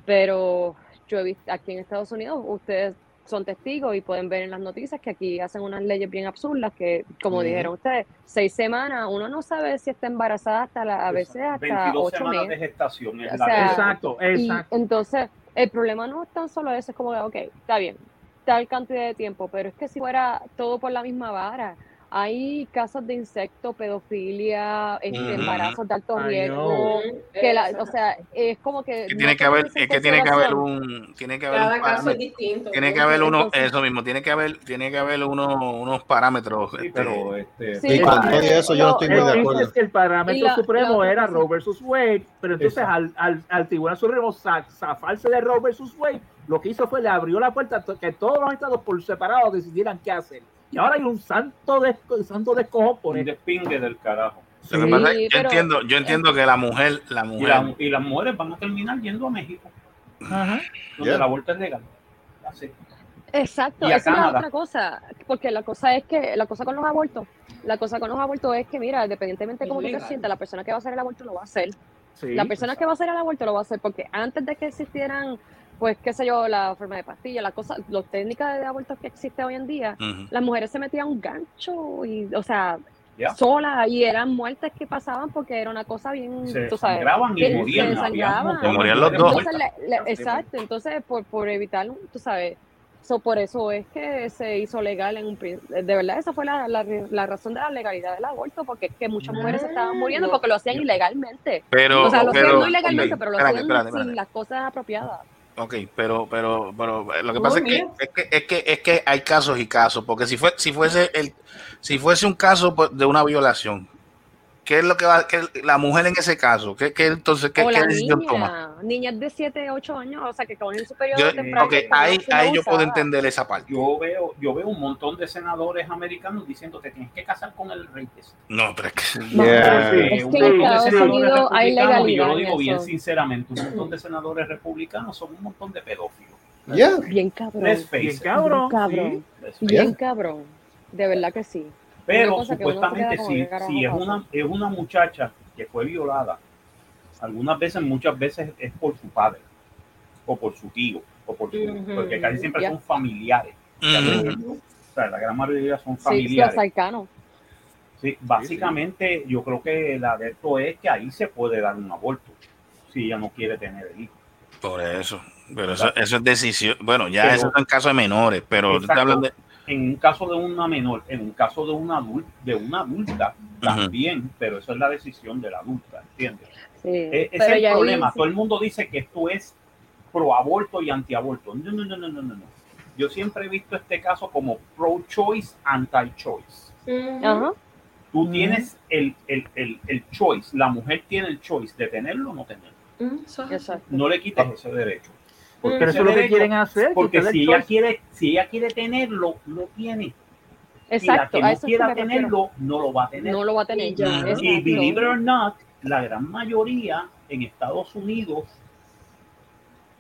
Pero yo he visto aquí en Estados Unidos, ustedes son testigos y pueden ver en las noticias que aquí hacen unas leyes bien absurdas que, como dijeron ustedes, seis semanas, uno no sabe si está embarazada hasta la, a veces hasta 22 ocho semanas meses. de gestación es O la sea, ley. Exacto, Y exacto. entonces, el problema no es tan solo eso, es como, que, ok, está bien, tal cantidad de tiempo, pero es que si fuera todo por la misma vara, hay casos de insecto, pedofilia, este, Ujú. embarazos de alto riesgo, que la, o sea, es como que... Que no tiene que toman haber, es que tiene que haber un, tiene que haber Cada un caso es distinto. Tiene que haber uno, Entonces- eso mismo, tiene que haber, tiene que haber uno, unos parámetros. Sí, este, pero este, Sí, Y con todo eso yo no estoy muy de El acuerdo. es que el parámetro la- supremo la era Roe versus Wade, pero entonces al, al, al Tribunal Supremo za- zafarse de Roe versus Wade, lo que hizo fue le abrió la puerta a que todos los estados por separado decidieran qué hacer. Y ahora hay un santo de santo descojón por un esto. despingue del carajo. Lo que Sí, pasa es que yo entiendo, yo entiendo que la mujer, la Y, mujer, la- y las mujeres van a terminar yendo a México, Ajá. donde Yeah. el aborto es legal. Así. Exacto, Y a esa es la Canadá. otra cosa, porque la cosa es que, la cosa con los abortos, la cosa con los abortos es que, mira, independientemente de cómo tú te sientas, la persona que va a hacer el aborto lo va a hacer. Sí. La persona que va a hacer el aborto lo va a hacer porque antes de que existieran, pues, qué sé yo, la forma de pastilla, la cosa, las técnicas de aborto que existe hoy en día, las mujeres se metían un gancho y, o sea, Ya. sola y eran muertes que pasaban porque era una cosa bien, Se tú sabes, sangraban y morían. se morían los dos. Entonces, muertas. le- le- exacto, entonces por, por evitar, tú sabes, so, por eso es que se hizo legal en un de verdad esa fue la, la, la razón de la legalidad del aborto, porque es que muchas mujeres se estaban muriendo porque lo hacían ilegalmente. pero, o sea, lo pero, hacían no ilegalmente, pero lo espérate, hacían espérate, sin espérate. las cosas apropiadas. Ok, pero, pero, pero eh, lo que Oh, pasa es que, es que, es que, es que hay casos y casos, porque si fue, si fuese el, si fuese un caso pues, de una violación, ¿qué es lo que va, qué, la mujer en ese caso, qué, qué entonces, qué, o qué la decisión toma? niña, niñas de 7, 8 años, o sea, que con en su periodo Yo, temprano. ok, están ahí, ahí yo puedo entender esa parte. Yo veo, yo veo un montón de senadores americanos diciendo que tienes que casar con el rey. No, pero es que, No, Yeah. Sí, es un que montón de Estados senadores Unidos hay republicanos, y yo lo digo bien sinceramente, un montón de senadores republicanos son un montón de pedófilos. Yeah. Bien cabrón. Let's face Bien cabrón. cabrón. sí. Bien cabrón. De verdad que sí. Pero supuestamente si, ¿qué carajo si es una, es una muchacha que fue violada, algunas veces, muchas veces es por su padre, o por su tío, o por su, Ujú. porque casi siempre son familiares. Ujú. O sea, la gran mayoría son Sí, los familiares. cercanos. Sí, básicamente yo creo que la de esto es que ahí se puede dar un aborto si ella no quiere tener el hijo. por eso, pero eso, eso es decisión, bueno, ya Pero- eso es en casos de menores, pero tú estás Exacto. hablando de, En un caso de una menor, en un caso de una adulta, de una adulta también, pero eso es la decisión de la adulta, ¿entiendes? Sí. E- Ese Pero es el problema. sí- Todo el mundo dice que esto es pro aborto y anti-aborto. No, no, no, no, no, no, no. Yo siempre he visto este caso como pro-choice, anti-choice. Ujú. Ajá. Tú tienes el, el, el, el choice, la mujer tiene el choice de tenerlo o no tenerlo. No le quites ese derecho. Porque eso es lo que quieren hacer. Porque si el ella quiere, si ella quiere tenerlo, lo tiene. Exacto. Y la que no quiera tenerlo, no lo va a tener. No lo va a tener. Y ya. Y believe it or not, la gran mayoría en Estados Unidos,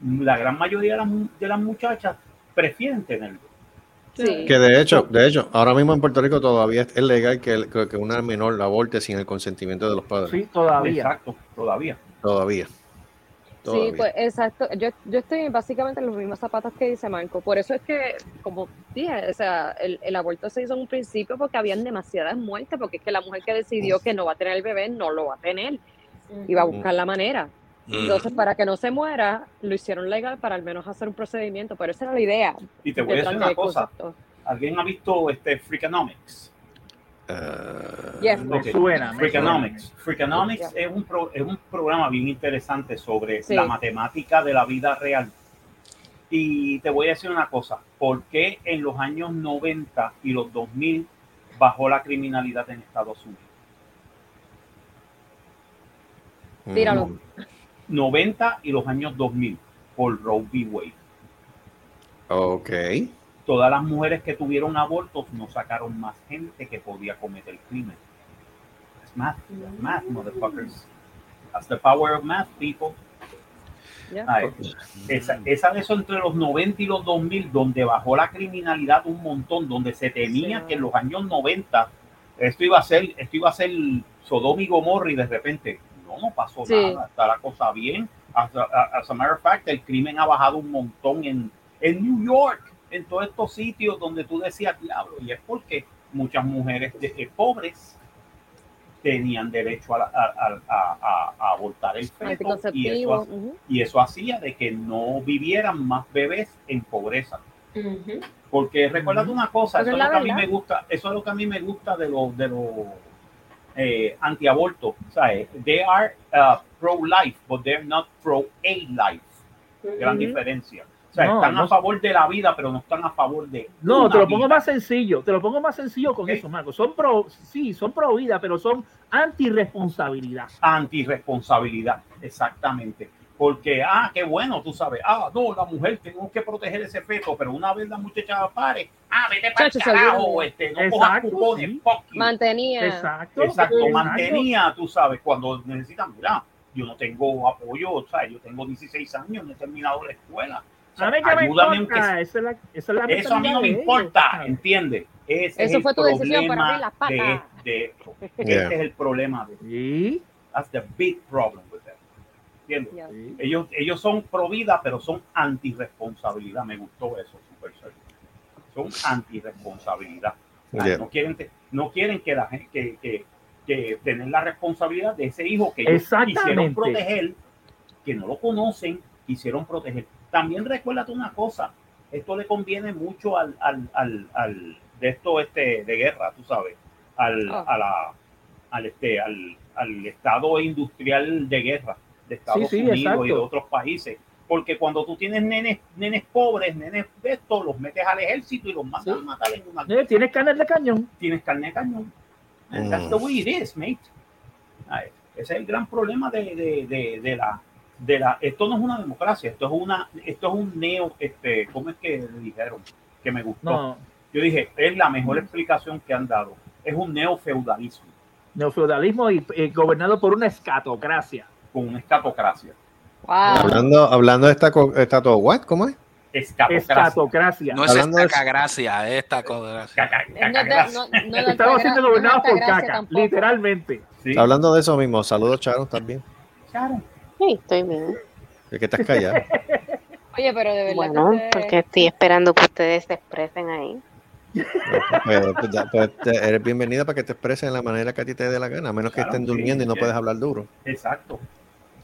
la gran mayoría de las, mu- de las muchachas prefieren tenerlo. Sí. Que de hecho, de hecho, ahora mismo en Puerto Rico todavía es legal que, el- que una menor la aborte sin el consentimiento de los padres. Sí, todavía. Exacto, todavía. Todavía. Sí, pues exacto. Yo, yo estoy básicamente en los mismos zapatos que dice Marco. Por eso es que, como dije, o sea, el, el aborto se hizo en un principio porque habían demasiadas muertes, porque es que la mujer que decidió que no va a tener el bebé no lo va a tener y va a buscar la manera. Entonces, para que no se muera, lo hicieron legal para al menos hacer un procedimiento, pero esa era la idea. Y te voy a decir una cosa. ¿Alguien ha visto este Freakonomics? Yes. Me Ok. suena. me Freakonomics. Freakonomics es, un pro- es un programa bien interesante sobre Sí. la matemática de la vida real. Y te voy a decir una cosa, ¿por qué en los años 90 y los 2000 bajó la criminalidad en Estados Unidos? Tíralo. mm, 90 y los años 2000 por Roe v. Wade. Ok. Todas las mujeres que tuvieron abortos no sacaron más gente que podía cometer crimen. It's math, that's math, motherfuckers. That's the power of math, people. Ya. Ay, esa, esa de eso entre los 90 y los 2000, donde bajó la criminalidad un montón, donde se temía Sí. que en los años 90 esto iba a ser, esto iba a ser Sodoma y Gomorra y de repente no, no pasó Sí. nada, está la cosa bien. As a, as a matter of fact, el crimen ha bajado un montón en, en New York. En todos estos sitios donde tú decías diablo, y es porque muchas mujeres de- eh, pobres tenían derecho a, la- a- a- a- a abortar el feto y eso, y eso hacía de que no vivieran más bebés en pobreza. Porque recuerda una cosa, Pero eso es lo que a mí me gusta, eso es lo que a mí me gusta de los de los eh, antiabortos, ¿sabes? They are uh, pro-life, but they're not pro-a-life. Gran Ujú. diferencia. O sea, No, están no- a favor de la vida, pero no están a favor de. No, una te lo pongo vida. más sencillo, te lo pongo más sencillo con eso, Marco. Son pro, sí, son pro vida, pero son anti-responsabilidad. Antirresponsabilidad, exactamente. Porque, ah, qué bueno, tú sabes, ah, no, la mujer, tenemos que proteger ese feto, pero una vez la muchacha pare, ah, vete para el Chacho, se carajo, este, no cojas Exacto, cupones, sí. fuck you. Mantenía. Exacto. Exacto, mantenía, tú sabes, cuando necesitan, mira, yo no tengo apoyo, o sea, yo tengo 16 años, no he terminado la escuela. O sea, A mí que me ayúdame en importa, que- esa es la, esa es la eso a mí no me importa. ¿entiendes? Ese Eso es fue el tu decisión para problema abrir las patas. de, de esto. Yeah. Este es el problema de Sí, That's the big problem with them. ¿Entiendes? Yeah. sí. Ellos, ellos son pro vida, pero son antirresponsabilidad. Me gustó eso, super serio. Son antirresponsabilidad. Yeah. no, quieren, no quieren que la gente que, que, que tener la responsabilidad de ese hijo que ellos quisieron proteger, que no lo conocen, quisieron proteger. También recuérdate una cosa, esto le conviene mucho al, al, al, al- de esto este de guerra, tú sabes, al, Ah. a la, al este, al, al estado industrial de guerra de Estados sí, Unidos y de exacto. otros países. Porque cuando tú tienes nenes, nenes pobres, nenes de estos, los metes al ejército y los mandas Sí. a matar en una Eh, Tienes carne de cañón. tienes carne de cañón. And That's Mm. the way it is, mate. Ese es el gran problema de, de, de, de la de la esto no es una democracia, esto es una esto es un neo este, ¿cómo es que le dijeron? Que me gustó. No, Yo dije, es la mejor explicación que han dado. Es un neofeudalismo neofeudalismo y eh, gobernado por una escatocracia. con una escatocracia. Wow. Hablando, hablando de esta, esta todo, ¿what? ¿Cómo es? Escatocracia. Escatocracia. No es gracia, es Estamos siendo gobernados por caca, tampoco. literalmente. Sí. Hablando de eso mismo, saludos, Charo, también. Claro. Sí, estoy bien. ¿De qué estás callado? Oye, pero de verdad Bueno, que ustedes- porque estoy esperando que ustedes se expresen ahí. Pues, pues, ya, pues, te- eres bienvenida para que te expreses de la manera que a ti te dé la gana, a menos que Claro, estén sí, durmiendo y no sí. puedes hablar duro. Exacto.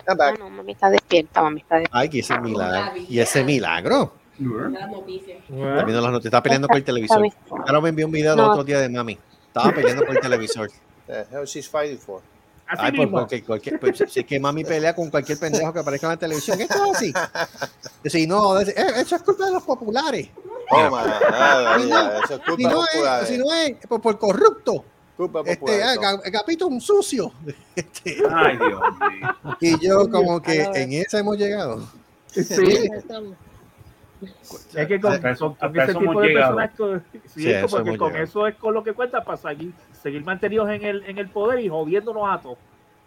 No, no, mami está despierta, mami está despierta. Ay, que ese milagro. Y ese milagro. Viendo las noticias, está peleando por el televisor. Ahora me envió un video el No. otro día de mami. Estaba peleando por el televisor. The hell she's fighting for? Así Ay, por mismo. porque cualquier, pues, si es que mami pelea con cualquier pendejo que aparezca en la televisión. Esto es así. Dice, no, "Eh, eso es culpa de los populares. Oh my God, Si no, eso es si culpa no popular. es, si no es por, por corrupto. Culpa Este, popular. ah, Gapito es un sucio. Este, Ay, Dios mío. y yo como que en esa hemos llegado. Sí, Estamos. Es que con, Hasta eso- con- con hasta ese eso tipo de llegado. personas, sí, Sí, es eso porque con llegado. eso es con lo que cuenta para seguir, seguir mantenidos en el, en el poder y jodiéndonos a todos.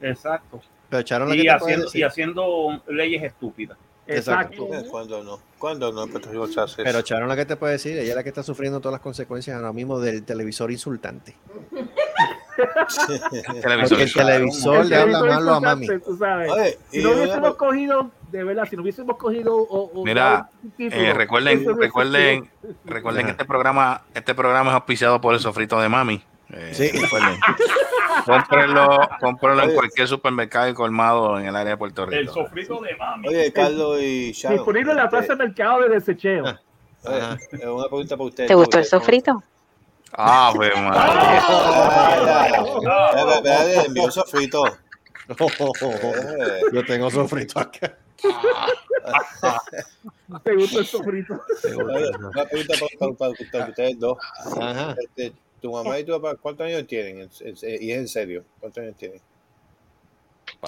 Exacto. Pero echaron Y haciendo, y haciendo leyes estúpidas. Exacto. Eh, ¿Cuándo no? ¿Cuándo no? Se hace Pero eso? Charon la que te puede decir, ella es la que está sufriendo todas las consecuencias ahora mismo del televisor insultante. Televisor. El televisor le habla malo a mami. insultante, tú sabes. Oye, Si no hubiésemos cogido, de verdad, si no hubiésemos cogido o, o Mira, título, Eh, recuerden, recuerden, recuerden que este programa, este programa es auspiciado por el sofrito de mami. Eh, Sí. recuerden. cómprenlo, cómprenlo en cualquier supermercado y colmado en el área de Puerto El Rico. sofrito de mami. Oye, Carlos y Sharon. Disponible en la plaza de mercado de desecheo. Ah. Ajá. una pregunta para ustedes. ¿Te gustó el sofrito? Ah, pues, madre. Ah, envió un sofrito. Yo tengo sofrito acá. ¿Te gusta el sofrito? una pregunta para, para- para- para ustedes dos. Ajá. Este, tu mamá y tu papá, ¿cuántos años tienen? En- en- y es en serio, ¿cuántos años tienen?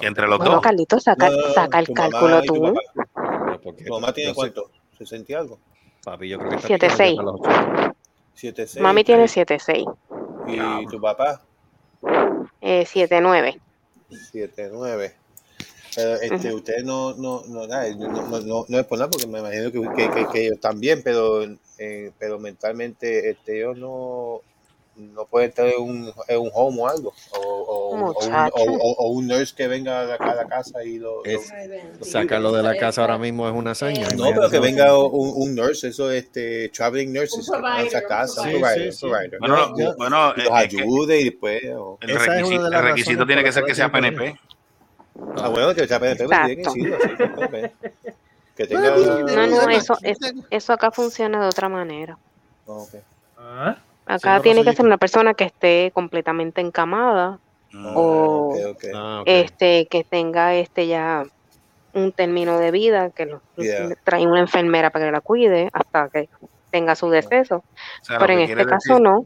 Entre los Bueno, dos. Carlito, saca, No, no, no, saca el tu cálculo tu tú. papá. Porque ¿Tu mamá tiene cuánto? ¿60 y algo? Papi, yo creo que está Siete, picando seis. ya para los ocho. 7, 6. Mami tiene 7-6, ¿Y tu papá? eh, 7-9. 7, 9. Pero este, ustedes no, no, no, nada, no, no, no, no es por nada, porque me imagino que, que, que, que ellos también, pero, eh, pero mentalmente este, ellos no, no puede tener un, en un home o algo. O, o, o un, o- o- o un nurse que venga a la, a la casa y lo. lo- Es- Sacarlo de la casa ahora mismo es una hazaña. no, pero que venga un, un nurse, eso este, traveling nurses, a casa, provider. Sí, provider. Bueno, lo- bueno, los ayude y después. El requisito, de el requisito tiene que ser que sea PNP. Ah, bueno, que sea PNP, pero tiene que sí, tenga. No, no, eso, eso, eso acá funciona de otra manera. Ok. Ah, Acá Sí, tiene no, que ser una persona que esté completamente encamada o Ok, ok. Ah, este que tenga este ya un término de vida, que lo, Yeah. trae una enfermera para que la cuide hasta que tenga su deceso. O sea, Pero en que este caso decir- no.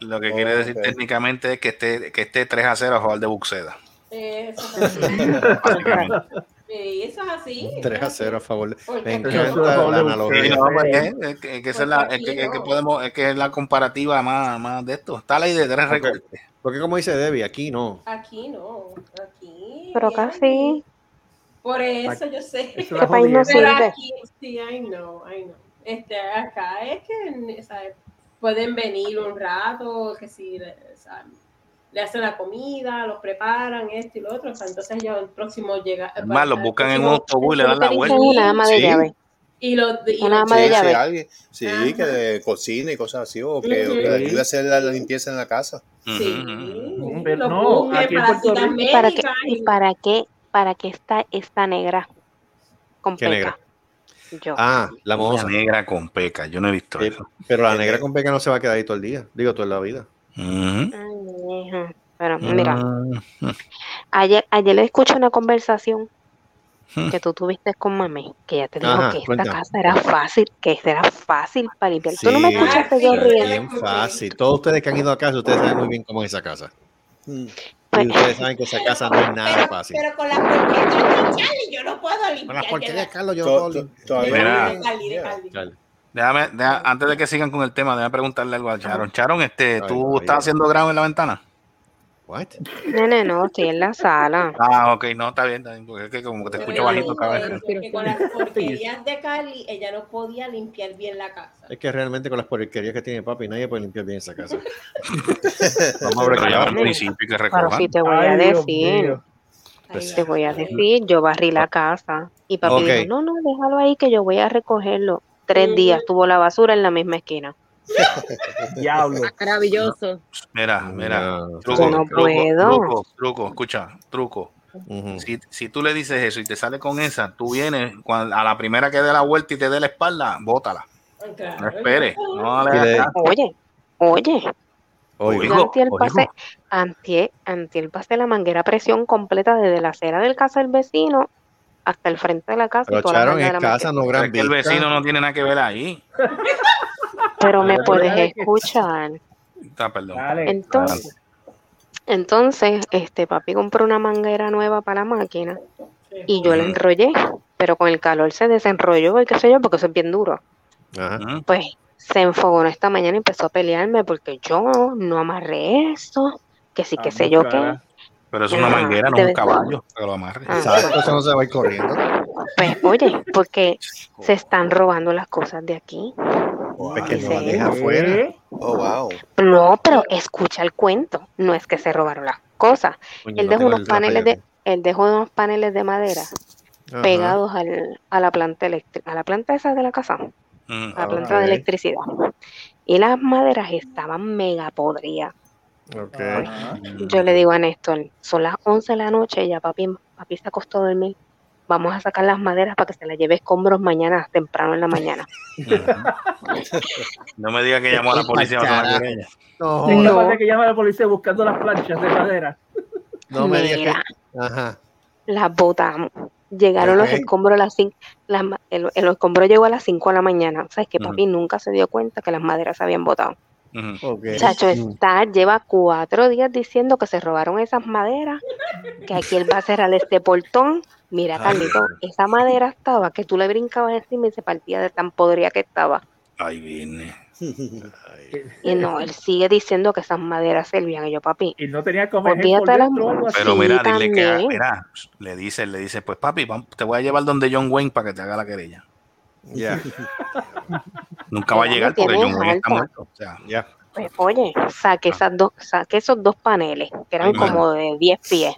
Lo que quiere decir Ok. técnicamente es que esté, que esté 3 a 0 a jugar de Buxeda. Eso es así. básicamente. Sí, eso es así. 3 a 0 a favor. Me encanta la analogía. es, que, es la, es que, es que podemos, es que es la comparativa más, más de esto. Está la idea de tres recortes. Porque como dice Debbie, aquí no. Aquí no. Aquí. Pero acá bien. sí. Por eso yo sé. es. Pero aquí, sí, I know, I know. Este, acá es que ¿sabes? pueden venir un rato, que si ¿sabes? Le hacen la comida, los preparan, esto y lo otro, o sea, entonces ya el próximo llega. Más, los buscan en un autobús y le dan la vuelta. una ama de Sí. llave. Y los, y Una ama de Sí, llave. alguien, sí, Ajá. que cocina y cosas así, o que, o que le ayude a hacer la, la limpieza en la casa. Sí. Pero no, aquí para ¿Y para qué, y para qué, para qué está esta negra con ¿Qué peca? negra? Yo. Ah, la negra con peca. Yo no he visto eso. Pero la negra con peca no se va a quedar ahí todo el día. Digo, toda la vida. Ay. Pero mira, Mm. ayer, ayer le escuché una conversación que tú tuviste con mami, que ella te dijo Ajá, que esta cuéntame. casa era fácil, que esta era fácil para limpiar. tú no me Sí, escuchaste yo sí, riendo. Bien fácil. Todos ustedes que han ido a casa, ustedes saben muy bien cómo es esa casa. Mm. Pues, Y ustedes saben que esa casa no es nada pero, fácil. pero con la porquería de Charlie yo no puedo limpiar. Con la porquería de Carlos, yo no puedo limpiar. Mira. Déjame, deja- antes de que sigan con el tema, déjame preguntarle algo a Charon. Charon, este, ¿tú estás haciendo grado en la ventana? What? nene, no, estoy en la sala. Ah, ok, no, está bien, está bien, porque es que como que te Pero escucho ella bajito cada vez. eso, que con las porquerías de Carly ella no podía limpiar bien la casa. Es que realmente con las porquerías que tiene papi, nadie puede limpiar bien esa casa. Vamos a ver al municipio y que Pero recojan. si te voy a decir. Ay, te voy a decir, yo barrí la casa. Y papi dijo, no, no, déjalo ahí que yo voy a recogerlo. Tres días tuvo la basura en la misma esquina. Diablo. Maravilloso. Mira, mira. No, Truco, no truco, puedo. truco, truco, escucha, truco. Si, si tú le dices eso y te sale con esa, tú vienes cuando- a la primera que dé la vuelta y te dé la espalda, bótala. claro, No esperes. No le. Oye, oye, Oigo, yo pasé, antier pasé la manguera a presión completa desde la acera del casa del vecino hasta el frente de la casa. y Pero toda la Charon mierda es de la casa, no gran que el vecino no tiene nada que ver ahí. Pero me puedes que- escuchar. Ah, perdón. Dale. Entonces, entonces, este papi compró una manguera nueva para la máquina y yo la enrollé, pero con el calor se desenrolló y qué sé yo, porque eso es bien duro. Ajá. Pues se enfogó esta mañana y empezó a pelearme porque yo no amarré eso, que sí, que Ah, sé yo qué. Pero es una Ah, manguera, no es un caballo. Que lo amarre. Ah, Exacto, eso no se va a ir corriendo. Pues oye, porque se están robando las cosas de aquí. Es que no deja afuera. ¿Eh? Oh, wow. No, pero escucha el cuento. No es que se robaron las cosas. Coño, Él no dejó unos el paneles de, él dejó unos paneles de madera Ajá. pegados al, a la planta eléctrica, a la planta esa de la casa, Ujú. a la planta de electricidad. Y las maderas estaban mega podridas. Yo le digo a Néstor, son las 11 de la noche, ya papi, papi se acostó a dormir. Vamos a sacar las maderas para que se las lleve escombros mañana, temprano en la mañana. No me diga que llamó a la policía. No, Es No. de que llama a la policía buscando las planchas de madera. no me digas que. Ajá. las botamos. Llegaron los escombros a las 5, el, el escombro llegó a las 5 de la mañana. ¿Sabes que Ujú. papi nunca se dio cuenta que las maderas se habían botado? Chacho, está, lleva cuatro días diciendo que se robaron esas maderas, que aquí él va a cerrar este portón. Mira, Ay. Carlito, esa madera estaba que tú le brincabas encima y se partía de tan podrida que estaba. Ahí viene. Y no, él sigue diciendo que esas maderas servían. Y yo, papi, Y no tenía como. Pero mira, dile que mira, le dice, le dice, pues papi, te voy a llevar donde John Wayne para que te haga la querella. Ya, Nunca va a Ya llegar porque John Wayne está muerto. O sea, ya. Pues, oye, saqué, esas dos, saqué esos dos paneles, que eran Ay, como de 10 pies.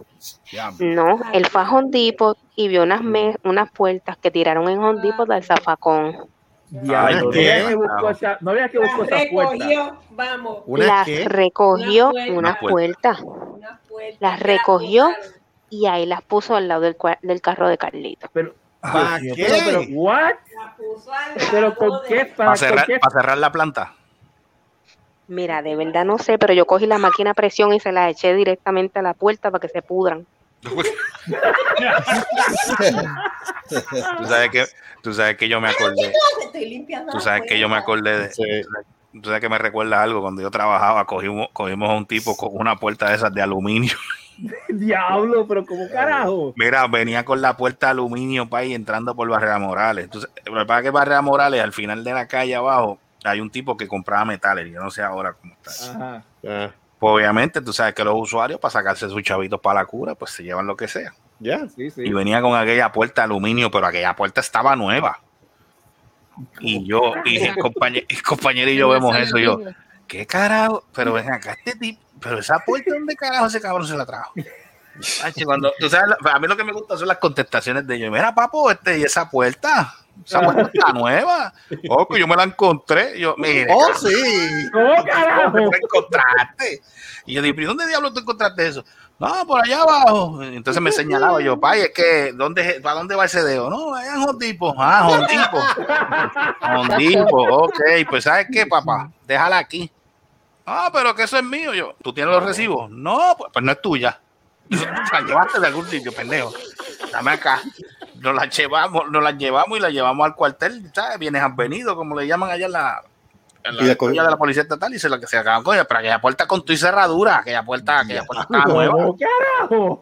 No, él fue a Home Depot y vio unas, me- unas puertas que tiraron en Home Depot del zafacón. No que buscó esa, no veas que La buscó esa puerta. recogió, vamos. ¿Una Las qué? recogió Una puerta. unas Una puertas Una puerta Las recogió. y ahí las puso al lado del, del carro de Carlito. Pero, ¿Para Dios qué? pero, pero, what? Pero con de- qué, Para para, cerrar, qué, la planta. Mira, de verdad no sé, pero yo cogí la máquina a presión y se la eché directamente a la puerta para que se pudran. Tú sabes que, tú sabes que yo me acordé. Tú sabes que yo me acordé de. Sí. Tú sabes que me recuerda algo. Cuando yo trabajaba, cogimos, cogimos a un tipo con una puerta de esas de aluminio. diablo, pero como carajo. Mira, venía con la puerta de aluminio para ir entrando por Barrera Morales. Entonces, lo que Barrera Morales, al final de la calle abajo, hay un tipo que compraba metales. Yo no sé ahora cómo está. Ajá. Ah, Pues obviamente, tú sabes que los usuarios, para sacarse sus chavitos para la cura, pues se llevan lo que sea. ya. Sí, sí. Y venía con aquella puerta de aluminio, pero aquella puerta estaba nueva. Y yo, y el compañero, el compañero y yo vemos eso, y yo, ¿qué carajo? Pero ven acá, este tipo, pero esa puerta, ¿dónde carajo ese cabrón se la trajo? Ay, cuando, tú sabes, a mí lo que me gusta son las contestaciones de ellos. Mira, papo, este, y esa puerta, esa puerta está nueva. Oh, que yo me la encontré. Yo, mire, Oh, sí. ¿Cómo carajo? ¿dónde la encontraste? Y yo dije, ¿pero dónde diablos tú encontraste eso? No, por allá abajo. Entonces me señalaba yo, pay, es que, ¿dónde, ¿para dónde va ese dedo? No, allá en Hondipo. Ah, Hondipo. Hondipo, ok. Pues, ¿sabes qué, papá? Déjala aquí. Ah, pero que eso es mío. Yo, ¿tú tienes los recibos? No, pues, pues no es tuya. La llevaste de algún sitio, pendejo. Dame acá. Nos la llevamos, nos la llevamos y la llevamos al cuartel, ¿sabes? Vienes han venido, como le llaman allá en la, en la de la policía estatal y se la que se acaban con ella, pero aquella puerta con tu y cerradura, aquella puerta, aquella puerta estaba nueva.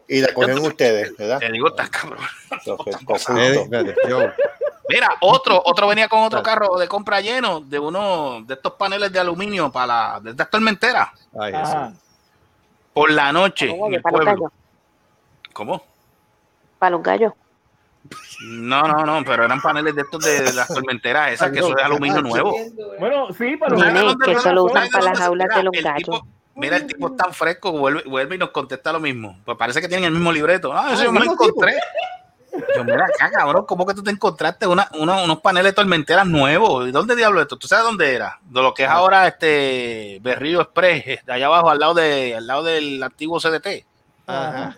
Y la cogieron ustedes, ¿verdad? Te digo, estás cabrón. Mira, otro, otro venía con otro carro de compra lleno de uno de estos paneles de aluminio para la, de estas tormenteras. Ay. Por la noche en el para los pueblo. gallos. ¿Cómo? Para los gallos. No, no, no, pero eran paneles de estos de, de las tormenteras esas, que eso es aluminio nuevo. Bueno, sí. ¿Sabes Nene, dónde que eso lo usan para las jaulas mira, de los gallos. Mira, el tipo es tan fresco, vuelve, vuelve y nos contesta lo mismo. Pues parece que tienen el mismo libreto. Ah, eso Ah, yo me lo encontré. Yo, mira acá, cabrón, ¿cómo que tú te encontraste una, una- unos paneles de tormenteras nuevos? ¿Y dónde diablo es esto? ¿Tú sabes dónde era? De lo que es ahora este Berrío Express, de allá abajo, al lado, de, al lado del antiguo CDT. Ajá.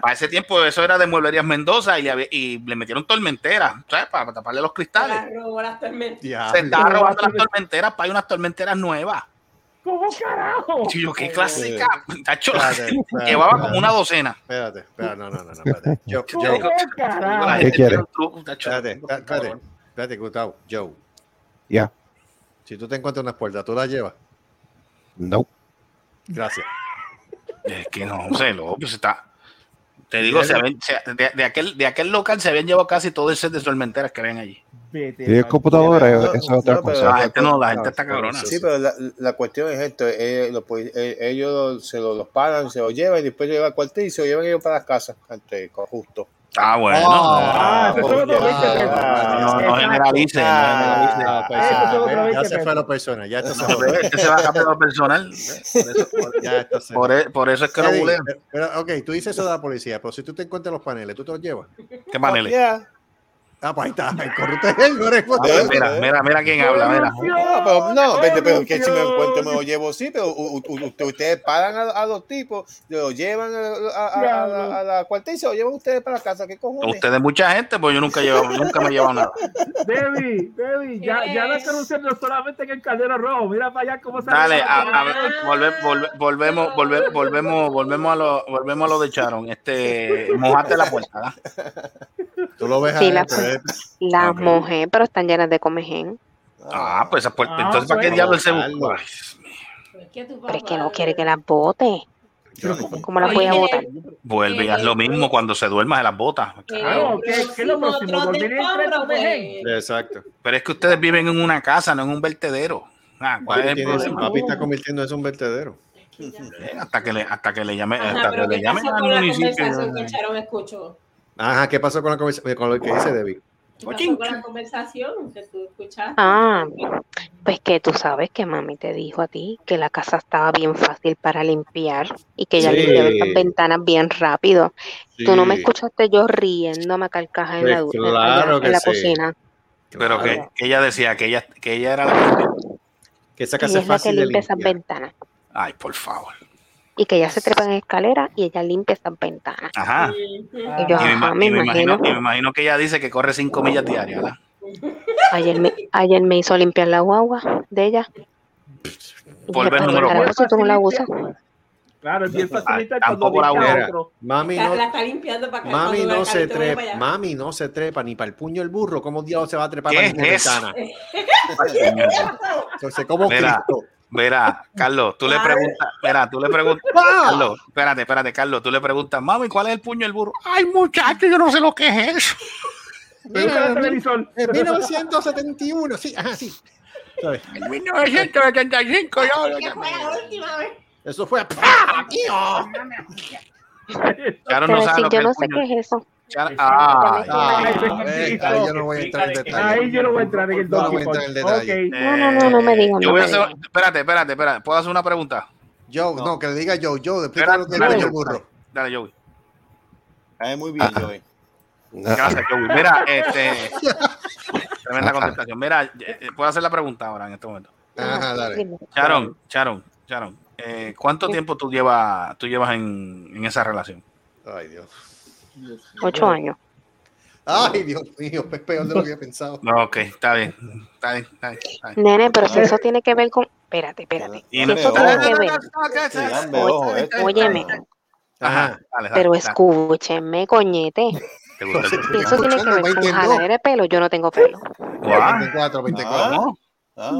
Para ese tiempo eso era de Mueblerías Mendoza y le, había- y le metieron tormenteras, ¿sabes? Para taparle los Se cristales. la robó las tormentas. Ya. Se estaba Pero robando las tormenteras para unas tormenteras nuevas. ¿Cómo carajo? Y yo, qué clásica. Tacho, Espérate, espérate, llevaba espérate. como una docena. Espérate, espérate, no, no, no, no, espérate. Joe, ¿Cómo La carajo? gente quiere? tiene un truco, tacho. espérate, espérate, espérate, Gustavo, Joe. Ya. Si tú te encuentras unas puertas, ¿tú las llevas? No. Gracias. Es que no sé, loco, pues está. Te digo, se habían- se- de, de aquel, de aquel local se habían llevado casi todo el set de tormenteras que ven allí. Vete, Si es computadora, No, eso es otra no, cosa. La gente no, la gente está cabrona. sí, pero la, la cuestión es esto, eh, los eh, ellos se lo, los pagan, se lo llevan y después lo llevan al cuartel y se lo llevan ellos para las casas, ante, justo. Ah, bueno. Ah, eso es otro ya, 20 pesos. ya, no, generalice. Ah, ya, es otro ¿ves? 20 ya se fue pesos. lo personal, ya esto se jodió. Este se va a cambiar lo personal. Por eso, por- Ya esto se por, e- por eso es que lo bulean. pero- pero, ok, tú dices eso de la policía, pero si tú te encuentras los paneles, ¿tú te los llevas? ¿Qué paneles? Ah, pues ahí está, el corrupto es él, no eres vos. A ver, mira, mira, mira quién habla, mira. No, pero no, vete, pero que si me encuentro me lo llevo, sí, pero u- u- u- usted- ustedes pagan a, a los tipos, lo llevan a, a- a- a la, a la cuartel y se lo llevan ustedes para la casa, ¿qué cojones? Ustedes mucha gente, pues yo nunca llevo, nunca me he llevado nada. Debbie, Debbie, ya, ya no están anunciando solamente en el caldero rojo. Mira para allá cómo se Dale, a, a ver, volve- volve- volvemos, volve- volvemos, volvemos a lo, volvemos a lo de Charon. Este, mojate la puerta, ¿verdad? Tú lo ves Sí, ahí, la- Las Ok. mujeres, pero están llenas de comején. Ah, pues esa puerta. Ah, Entonces, ¿para qué bueno. diablo se busca? Pues Pero es que no quiere que las bote. ¿Cómo las voy a Oye, botar? Vuelve y haz lo mismo cuando se duerma de las botas. Claro, ¿qué, qué es lo próximo? Otro ¿Dormir de entre compra, comején? pues. Exacto. Pero es que ustedes viven en una casa, no en un vertedero. Ah, ¿cuál es el problema? papi está convirtiendo eso en un vertedero. Eh, Hasta que le, hasta que le llame, Ajá, hasta que le ¿qué llamen pasó al la municipio. Ajá, ¿qué pasó con, la conversa- con lo que dice Debbie? Pasó con la conversación que tú escuchaste. Ah, pues que tú sabes que mami te dijo a ti que la casa estaba bien fácil para limpiar y que ella Sí. limpiaba esas ventanas bien rápido. Tú no me Sí. escuchaste yo riéndome a carcajas en Pues la, en- claro allá que en la sí. cocina. Pero que, Claro. que ella decía que ella, que ella era la que. Que esa casa es es la que fácil de limpia esas ventanas Ay, por favor. Y que ella se trepa en escalera y ella limpia esas ventanas. Ajá. Y yo, Y me, ajá, me y me imagino, imagino. y me imagino que ella dice que corre 5 millas diarias, ¿verdad? Ayer me, ayer me hizo limpiar la guagua de ella. Y Por dije, ver "Pero, número carajo, cuatro. si tú no la usas. Claro, es bien facilita Ay, cuando tampoco la otro. mami La, la no, está limpiando para que mami no el se trepa, mami no se trepa ni para el puño del burro. ¿Cómo diablos se va a trepar ¿Qué para eso? ventana? Entonces, ¿cómo Cristo? Verá, Carlos, tú le preguntas, verá, tú le preguntas, ¡Ah! Carlos, espérate, espérate, Carlos, tú le preguntas, mami, ¿cuál es el puño del burro? Ay, muchacho, yo no sé lo que es eso. Mira el televisor. En 1971, sí, ajá, sí. En 1985, yo, ¿Qué fue la última vez? Eso fue. ¡Pah! ¡Tío! Charo Te no sabe que yo no sé qué es eso. Eh, ahí yo no voy a entrar en detalle. Ahí yo no voy a entrar en el No voy a Donkey entrar en Kong. detalle. No, no, no, no me digan, Yo voy a hacer, espérate, espérate, espérate, ¿puedo hacer una pregunta? Joe, no, que le diga Joe, Joe, después Espera, lo que dale, el Joe. burro. Dale, Joey. Ay, muy bien, Joey. Gracias, Joey. Mira, este. Tremenda contestación. Mira, eh, eh, puedo hacer la pregunta ahora en este momento. Ajá, dale. Dime. Sharon, Sharon, Sharon. eh, ¿Cuánto tiempo tú llevas, tú llevas en, en esa relación? Ay, Dios. Ocho años. Ay, Dios mío, es peor de lo que había pensado. No, ok, está bien. Está bien, está bien. Está bien. Nene, pero si eso tiene que ver con. Espérate, espérate. Si eso tiene que ver. Eh. Óyeme, Ajá, dale, dale, pero dale. escúchenme, coñete. ¿Te gusta el Si eso tiene que ver con jalar de pelo, yo no tengo pelo. Guau. 24, 24. ¿Cómo? Ah.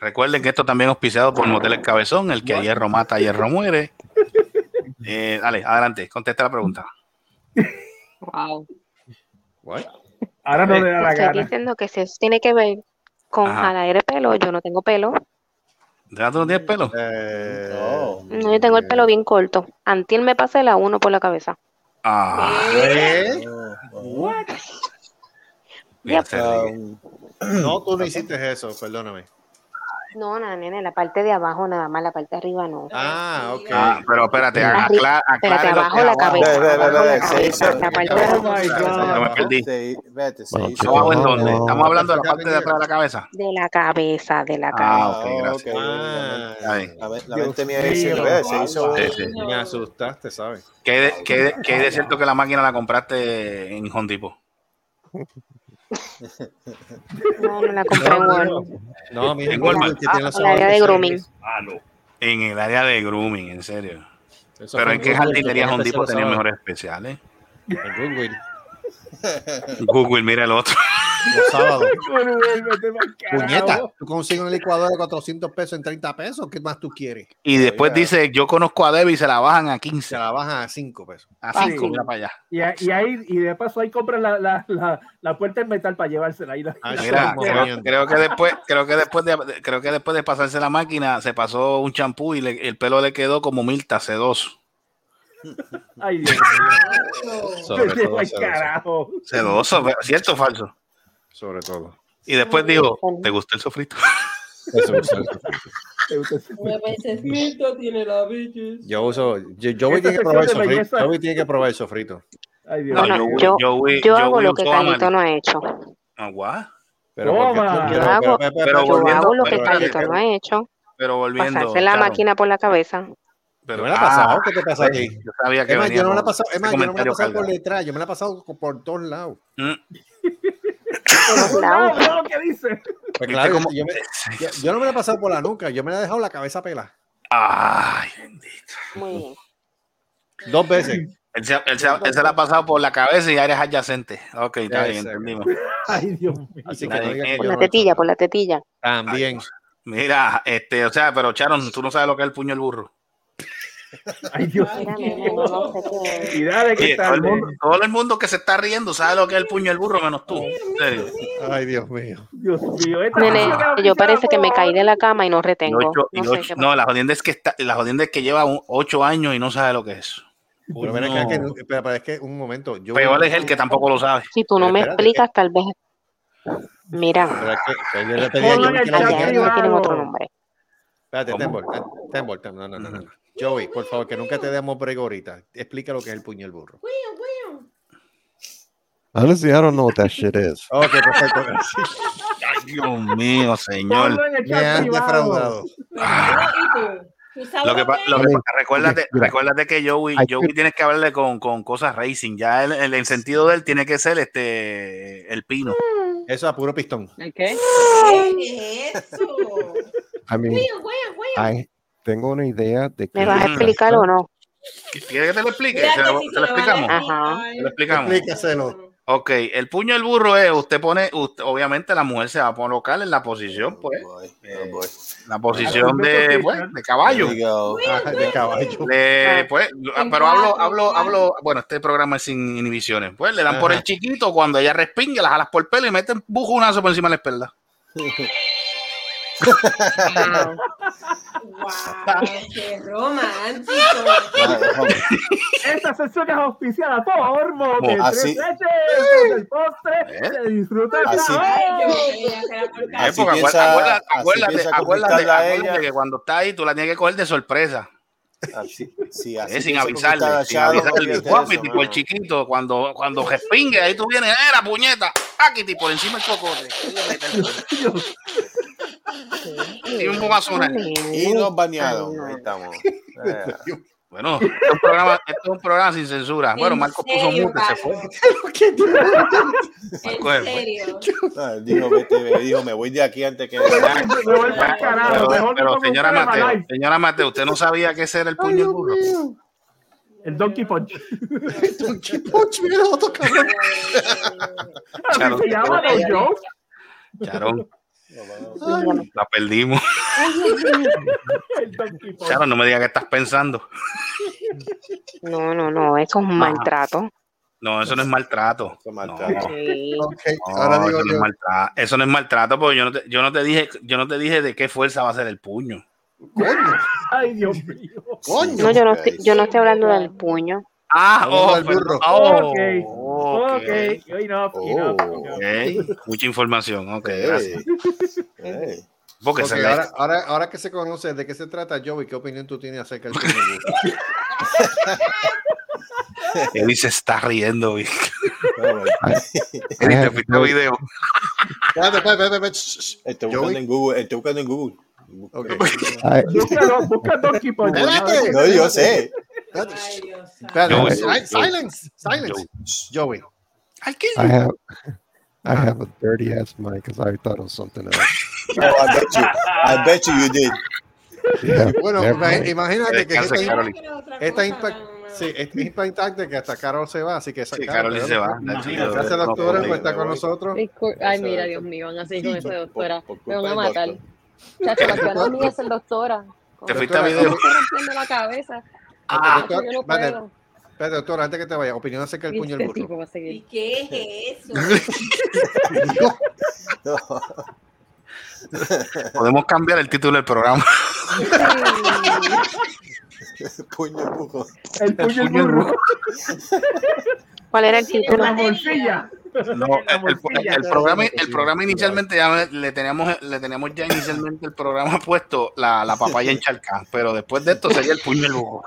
Recuerden que esto también es auspiciado por Motel El Cabezón, el que a hierro mata, a hierro muere. Eh, dale, adelante, contesta la pregunta. Wow. What? Ahora no le da la Estoy gana. diciendo que si eso tiene que ver con Ajá. jalar de pelo, yo no tengo pelo. ¿De verdad tú no tienes pelo? Eh, No. No, yo tengo el pelo bien corto. Antiel me pasé la uno por la cabeza. Ah, ¿Qué? Ah, mira, Yep. um, No, tú no hiciste eso, perdóname. No, no, nene, la parte de abajo nada más, la parte de arriba no. Ah, ok. Ah, pero espérate, Arriba, aclara, lo abajo la cabeza. La parte de Oh. Yo me perdí. ¿Abajo en dónde? Estamos hablando de la parte de atrás de la cabeza. de la cabeza, de la Ah, cabeza. ok, gracias. Ah, Está bien. La, mente mía se hizo. Me asustaste, ¿sabes? ¿Qué de, cierto que la máquina la compraste en Home Depot? No, no la compré en Walmart. No, mira, En Walmart. que tiene la El área de grooming. En el área de grooming, en serio. Eso Pero en qué Google, jardinería que Home gente Depot se lo tenía mejores especiales. En Google, Google, mira el otro. los sábados. Puñeta, tú consigues una licuadora de 400 pesos en 30 pesos. ¿Qué más tú quieres? Y después Oiga. dice, yo conozco a Debbie y se la bajan a 15. Se la bajan a 5 pesos. A Ah, 5, sí. mira para allá. Y, a- y ahí, y de paso ahí compran la, la, la, la puerta en metal para llevársela ahí. Ah, Mira, creo, que después, creo que después de, creo que después de pasarse la máquina, se pasó un champú y le- el pelo le quedó como milta, sedoso. Ay, Dios mío. Sobre todo, ¿cierto o falso? Sobre todo. Y después dijo, ¿te gustó el sofrito? Eso, tiene la bitches. Yo uso. Yo, yo voy tiene que probar el sofrito. Yo voy tiene que probar el sofrito. Ay, Dios No, mío. yo, yo- yo, Yo hago lo que Carlito no ha hecho. Ah, guau. Pero porque- Yo pero- hago- pero- pero- pero Yo hago lo que Carlito no ha hecho. Pero volviendo. Pasarse la Charo, máquina por la cabeza. pero- ¿Qué me la ha pasado? ah, ¿Qué te pasa a ti? Yo sabía que Es más, yo no me la he pasado, es más, yo no me la he pasado por detrás, yo me la he pasado por todos lados. Mm. Por lado. No, no lo que dice. Pues ¿Viste claro, cómo- yo, me- yo- yo no me la he pasado por la nuca, yo me la he dejado la cabeza pela. Ay, bendito. Muy bien. Dos veces. Él se, él, se, él se la ha pasado por la cabeza y áreas adyacentes. Ok, está bien, Ese. entendimos. Ay, Dios mío. Así que no Por la tetilla, por la tetilla. También. Mira, este, o sea, pero Charon, tú no sabes lo que es el puño del burro. Ay, Dios mío. no que todo, el mundo, todo el mundo que se está riendo sabe lo que es el puño del burro, menos tú. Ay, Dios mío. Dios mío. esta Nene, yo parece que me caí de la cama y no retengo. ocho- No sé ocho- qué no, la jodienda es que está, la jodienda es que lleva un- ocho años y no sabe lo que es. Pero, que, pero es que un momento. Yo Peor es el que tampoco lo sabe. Si tú no Pero me espérate, explicas, tal vez. Mira, no tienen otro nombre. Espérate. Tembol, ten- Tembol, ten- no, no, no, no, no. Joey, por favor, que nunca te demos break ahorita. Explica lo que es el puño del burro. Honestly, I don't know what that shit is. Ok, perfecto. Ay, Dios mío, señor. Me privado. defraudado. ¿Y tú? ¿Tú sabes Lo que, pa- lo que pa- recuérdate, recuérdate que Joey, Joey tienes que hablarle con, con cosas racing. Ya el, el, el sentido de él tiene que ser este el pino. Eso a puro pistón. ¿El qué? ¿Qué es eso? Mean. I tengo una idea de que ¿Me vas a explicar o no? ¿Quieres que te lo explique? ¿Se lo, se explicamos? Ajá. Se lo explicamos. Explícaselo. Ok, el puño del burro es, usted pone, usted- obviamente la mujer se va a colocar en la posición, pues, Oh boy, eh, oh boy. la posición de, pues, de caballo. Ah, de caballo. Le, pues, En pero hablo, hablo, hablo, bueno, este programa es sin inhibiciones. Pues le dan por el chiquito, cuando ella respingue, las jalas por el pelo y meten bujunazo por encima de la espalda. Wow. Wow, qué romántico. Esta sesión es auspiciada por Motel así- Leches. El postre ¿Eh? se disfruta el Así-. Ay, era Eh, Así acuérdate, piensa- acuérdate, así acuérdate, acuérdate, acuérdate que cuando está ahí tú la tienes que coger de sorpresa, Así, sí, eh, así sin piensa conquistar avisarle, sin avisarle. Guapi, eso, tipo el chiquito, cuando, cuando respingue, ahí tú vienes, ¡eh, la puñeta! ¡Aquí, por encima el cocote! Y un bobazo una- Y nos banearon. Ahí estamos. Eh, Bueno, este es un programa, este es un programa sin censura. Bueno, ¿En Marco puso mute, se fue. Marco, En serio. ah, dijo, vete, dijo, me voy de aquí antes que. Me voy para el carajo. Pero, señora Mateo, señora Mateo, ¿usted no sabía que ese era el puño burro? El Donkey Punch. Punch, mira, otro cabrón. Se llama. Charón, la perdimos. Charo, no me digas que estás pensando. No, no, no, eso es un maltrato. No, eso no es maltrato. eso no es maltrato porque yo no, te, yo no te dije, yo no te dije de qué fuerza va a ser el puño. Coño, Ay, Dios mío. coño. No, yo no, estoy, yo no estoy hablando del puño. Ah, oh, burro. Oh, Ok. ok. Ok. Enough, Oh. enough. Ok, Mucha información, ok, gracias. ey. Porque Ok, se le- ahora, ahora, ahora que se conoce de qué se trata, Joey, ¿qué opinión tú tienes acerca del puño del burro? Eddie se está riendo. Vic. Eddie, te fuiste video. Espérate. Estoy Joey. buscando en Google. Estoy buscando en Google. Ok. I, Búscalo, busca Donkey. No, yo sé. Ay. Joey. Silence, silence. Joey. I'll kill I you. have I have a dirty ass mic because I thought it was something else. Oh, I bet you. I bet you you did. Yeah, Bueno, mind. imagínate que Descansa, esta, esta impact, sí, es impactante que hasta Carol se va, así que esa Sí, Carol, Carol se va. Gracias, doctora, por estar me con nosotros. Ay, mira. Dios mío, van así Sí, con esa doctora. Me van a matar. doctor. Chacho, la no ni es el doctora. Te fuiste a Doctora, video. Me estoy rompiendo la cabeza. Ah, Chacho, yo no espérate, doctora, antes que te vaya, opinión acerca del puño del Este burro. tipo va a ¿Y qué es eso? No. Podemos cambiar el título del programa. Puño de burro. El puño puño burro. ¿Cuál era el título? la bolsilla. No, En el, el- el programa, el programa inicialmente ya le teníamos, le teníamos ya inicialmente el programa puesto la, la papaya encharcada, pero después de esto sería el puño del burro.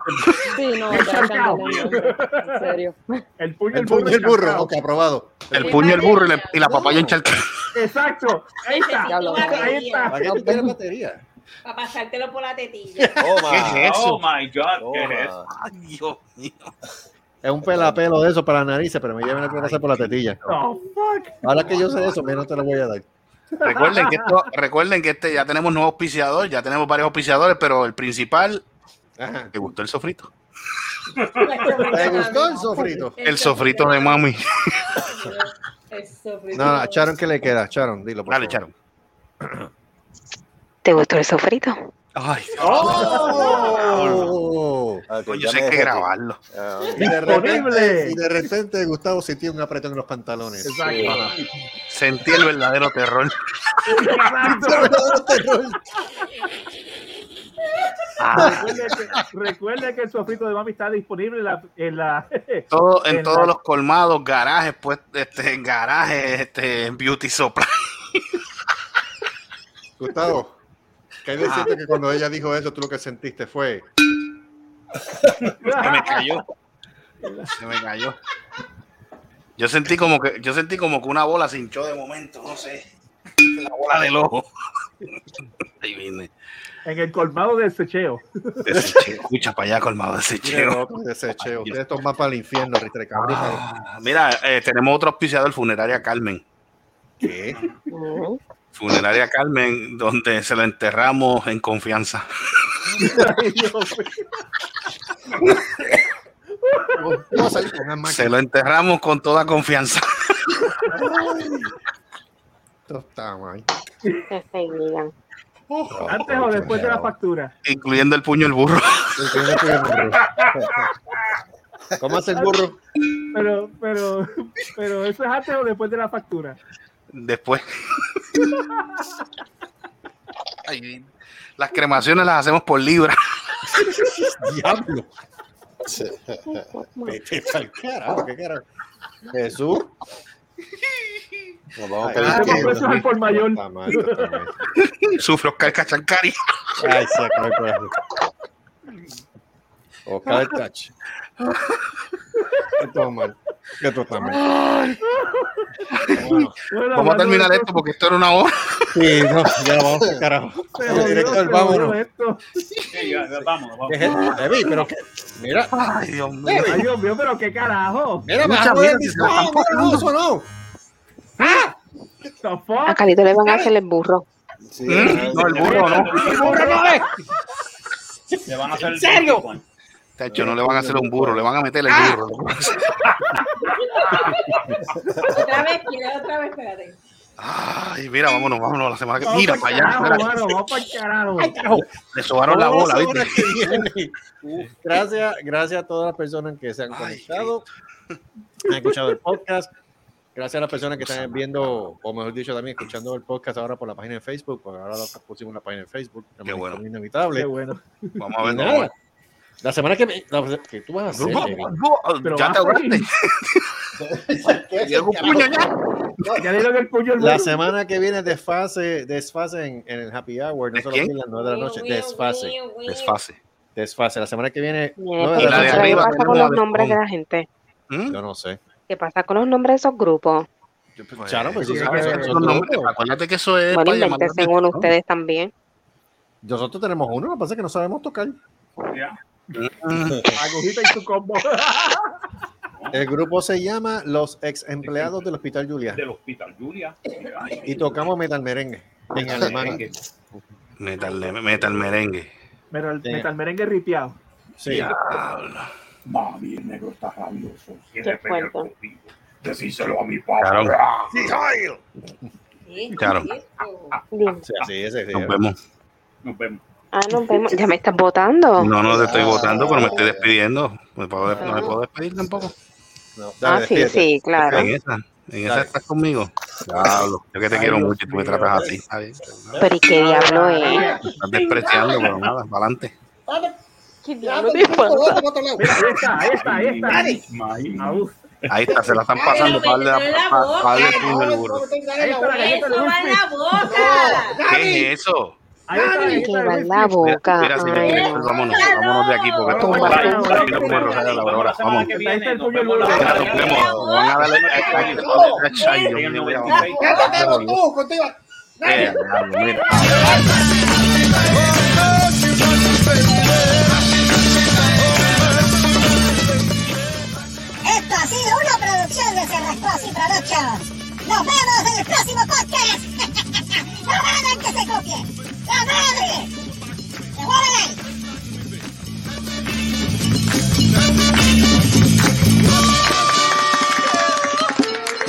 Sí, no, el. En serio. El puño El del burro. puño del burro, ok, aprobado. El puño del burro y la, y la papaya encharcada. Exacto. Ahí está. Ahí está. ¿Para qué tú quieres batería? Para pasártelo por la tetilla. Toma. ¿Qué es eso? Oh my God, ¿qué es eso? Toma. Ay, Dios mío. Es un pelapelo de eso para la nariz, pero me llevan a clase por la tetilla. Oh, fuck. Ahora que yo sé eso, menos te lo voy a dar. Recuerden que esto, recuerden que este ya tenemos nuevo auspiciador, ya tenemos varios auspiciadores, pero el principal, Ajá. ¿te gustó el sofrito? ¿Te gustó el sofrito? El sofrito de mami. El sofrito. No, a Charon, ¿qué le queda? Charon, dilo. por Dale, favor. Charo. ¿Te gustó el sofrito? Ay, ¡Oh! Ah, coño, me que grabarlo. Ah, Y de repente, Disponible. y de repente Gustavo sintió un apretón en los pantalones. Exacto. Sentí el verdadero terror. Exacto. Recuerde que, recuerde que el sofrito de mami está disponible en la. En, la, Todo, en en todos la- los colmados, garajes, pues, este, en garajes, este, en beauty supply. Gustavo, que hay decirte que cuando ella dijo eso, tú lo que sentiste fue. Se me cayó. Se me cayó. Yo sentí como que, yo sentí como que una bola se hinchó de momento, no sé. La bola del ojo. Ahí viene. en el colmado del secheo. Desecheo. Escucha para allá, colmado Mire, desecheo. loco, desecheo. Ustedes estos van para el infierno, Ritre. Ah, mira, eh, tenemos otro auspiciador, Funeraria Carmen. ¿Qué? Funeraria Carmen, donde se la enterramos en confianza. Ay. Se lo enterramos con toda confianza. Está mal. Antes o después de la factura. Incluyendo el puño del burro. El burro. ¿Cómo hace el burro? Pero, pero, pero, ¿eso es antes o después de la factura? Después. Ay, las cremaciones las hacemos por libra. Diablo. Vete pa'l carajo, ¿qué carajo? Jesús. Nos vamos Ay, a pedir por eso es el por mayor. Está mal, está mal. Sufre Oscar Cachancari. Ay, se acabó el corazón. Oscar el touch. Esto es mal. Esto está mal. Bueno, Vamos a terminar esto porque esto era una hora. sí, no, ya vamos al carajo. se jodió, Director, se vámonos. Sí, ya, ya, vámonos, ¿Qué es vámonos. Evi, pero que. Mira, Ay, Dios mío. Ay, Dios mío, pero qué carajo. mira, Mucha el están disco. No, eso no. The A? Calito le van a hacer el burro. Sí, ¿Mm? No, el burro no. Le van a hacer ¿En serio? Tacho, no le van a hacer un burro, le van a meter el burro. Otra vez, otra vez, espérate. Ay, mira, vámonos, vámonos la semana que Mira para allá. vamos para el carajo. Le sobaron la bola. Gracias, gracias a todas las personas que se han conectado, han escuchado el podcast. Gracias a las personas que están viendo, o mejor dicho, también escuchando el podcast ahora por la página de Facebook, porque ahora lo pusimos en la página de Facebook. Qué bueno. Inevitable. Qué bueno. Vamos a ver. nada, vamos a ver. La semana que viene, la- que tú vas a hacer, Evi? Pero Ya te ahogaste. Llega un puño ya. Ya dieron el puño La semana que viene desfase, desfase en, en el happy hour, no ¿De solo a las 9 de la noche, desfase, Desfase. desfase. La semana que viene, ¿Qué pasa- con los nombres de la gente? ¿Mm? yo no sé. ¿Qué pasa con los nombres de esos grupos? Pues, Charo, pues, Acuérdate que eso es Bueno, uno atención. ustedes también. Nosotros tenemos uno, lo que pasa es que no sabemos tocar. Ya. Mm, Agujita y su combo. El grupo se llama Los Ex Empleados del Hospital Julia Del hospital, Julia. y tocamos metal merengue en alemán. Metal, metal merengue. El Sí. metal merengue ripiado. Sí. Diablo. Mami, el negro está rabioso. Qué Quiere pelear contigo. Decíselo a mi papá. Claro. Claro. Bien. Sí, así es, sí, Nos vemos. Nos vemos. Ah, nos vemos. Ya me estás votando. No, no te estoy votando, pero me estoy despidiendo. ¿Me puedo- no me puedo despedir tampoco. No, Ah, dale, sí, despídete. sí, claro. En esa, en esa estás conmigo. Diablo. Yo que te quiero Dios mucho y tú me tratas así. Pero ¿y qué diablo es? Estás despreciando, pero nada, para adelante. ¿Qué diablo te pasa? Ahí está, ahí está, ahí está. Ah. Ahí está, se la están pasando para darle, para al burro. Ahí está la galleta de Eso va en Luffy. la boca. ¿Qué es eso? Ahí está la boca. Mira, me Ay, no. vámonos, vámonos de aquí porque esto mira. Eh, mira. Esto ha sido una producción de Cerrascosi Productions. Nos vemos en el próximo podcast. ¡No hagan que se copie! ¡La madre! ¡Se vuelven!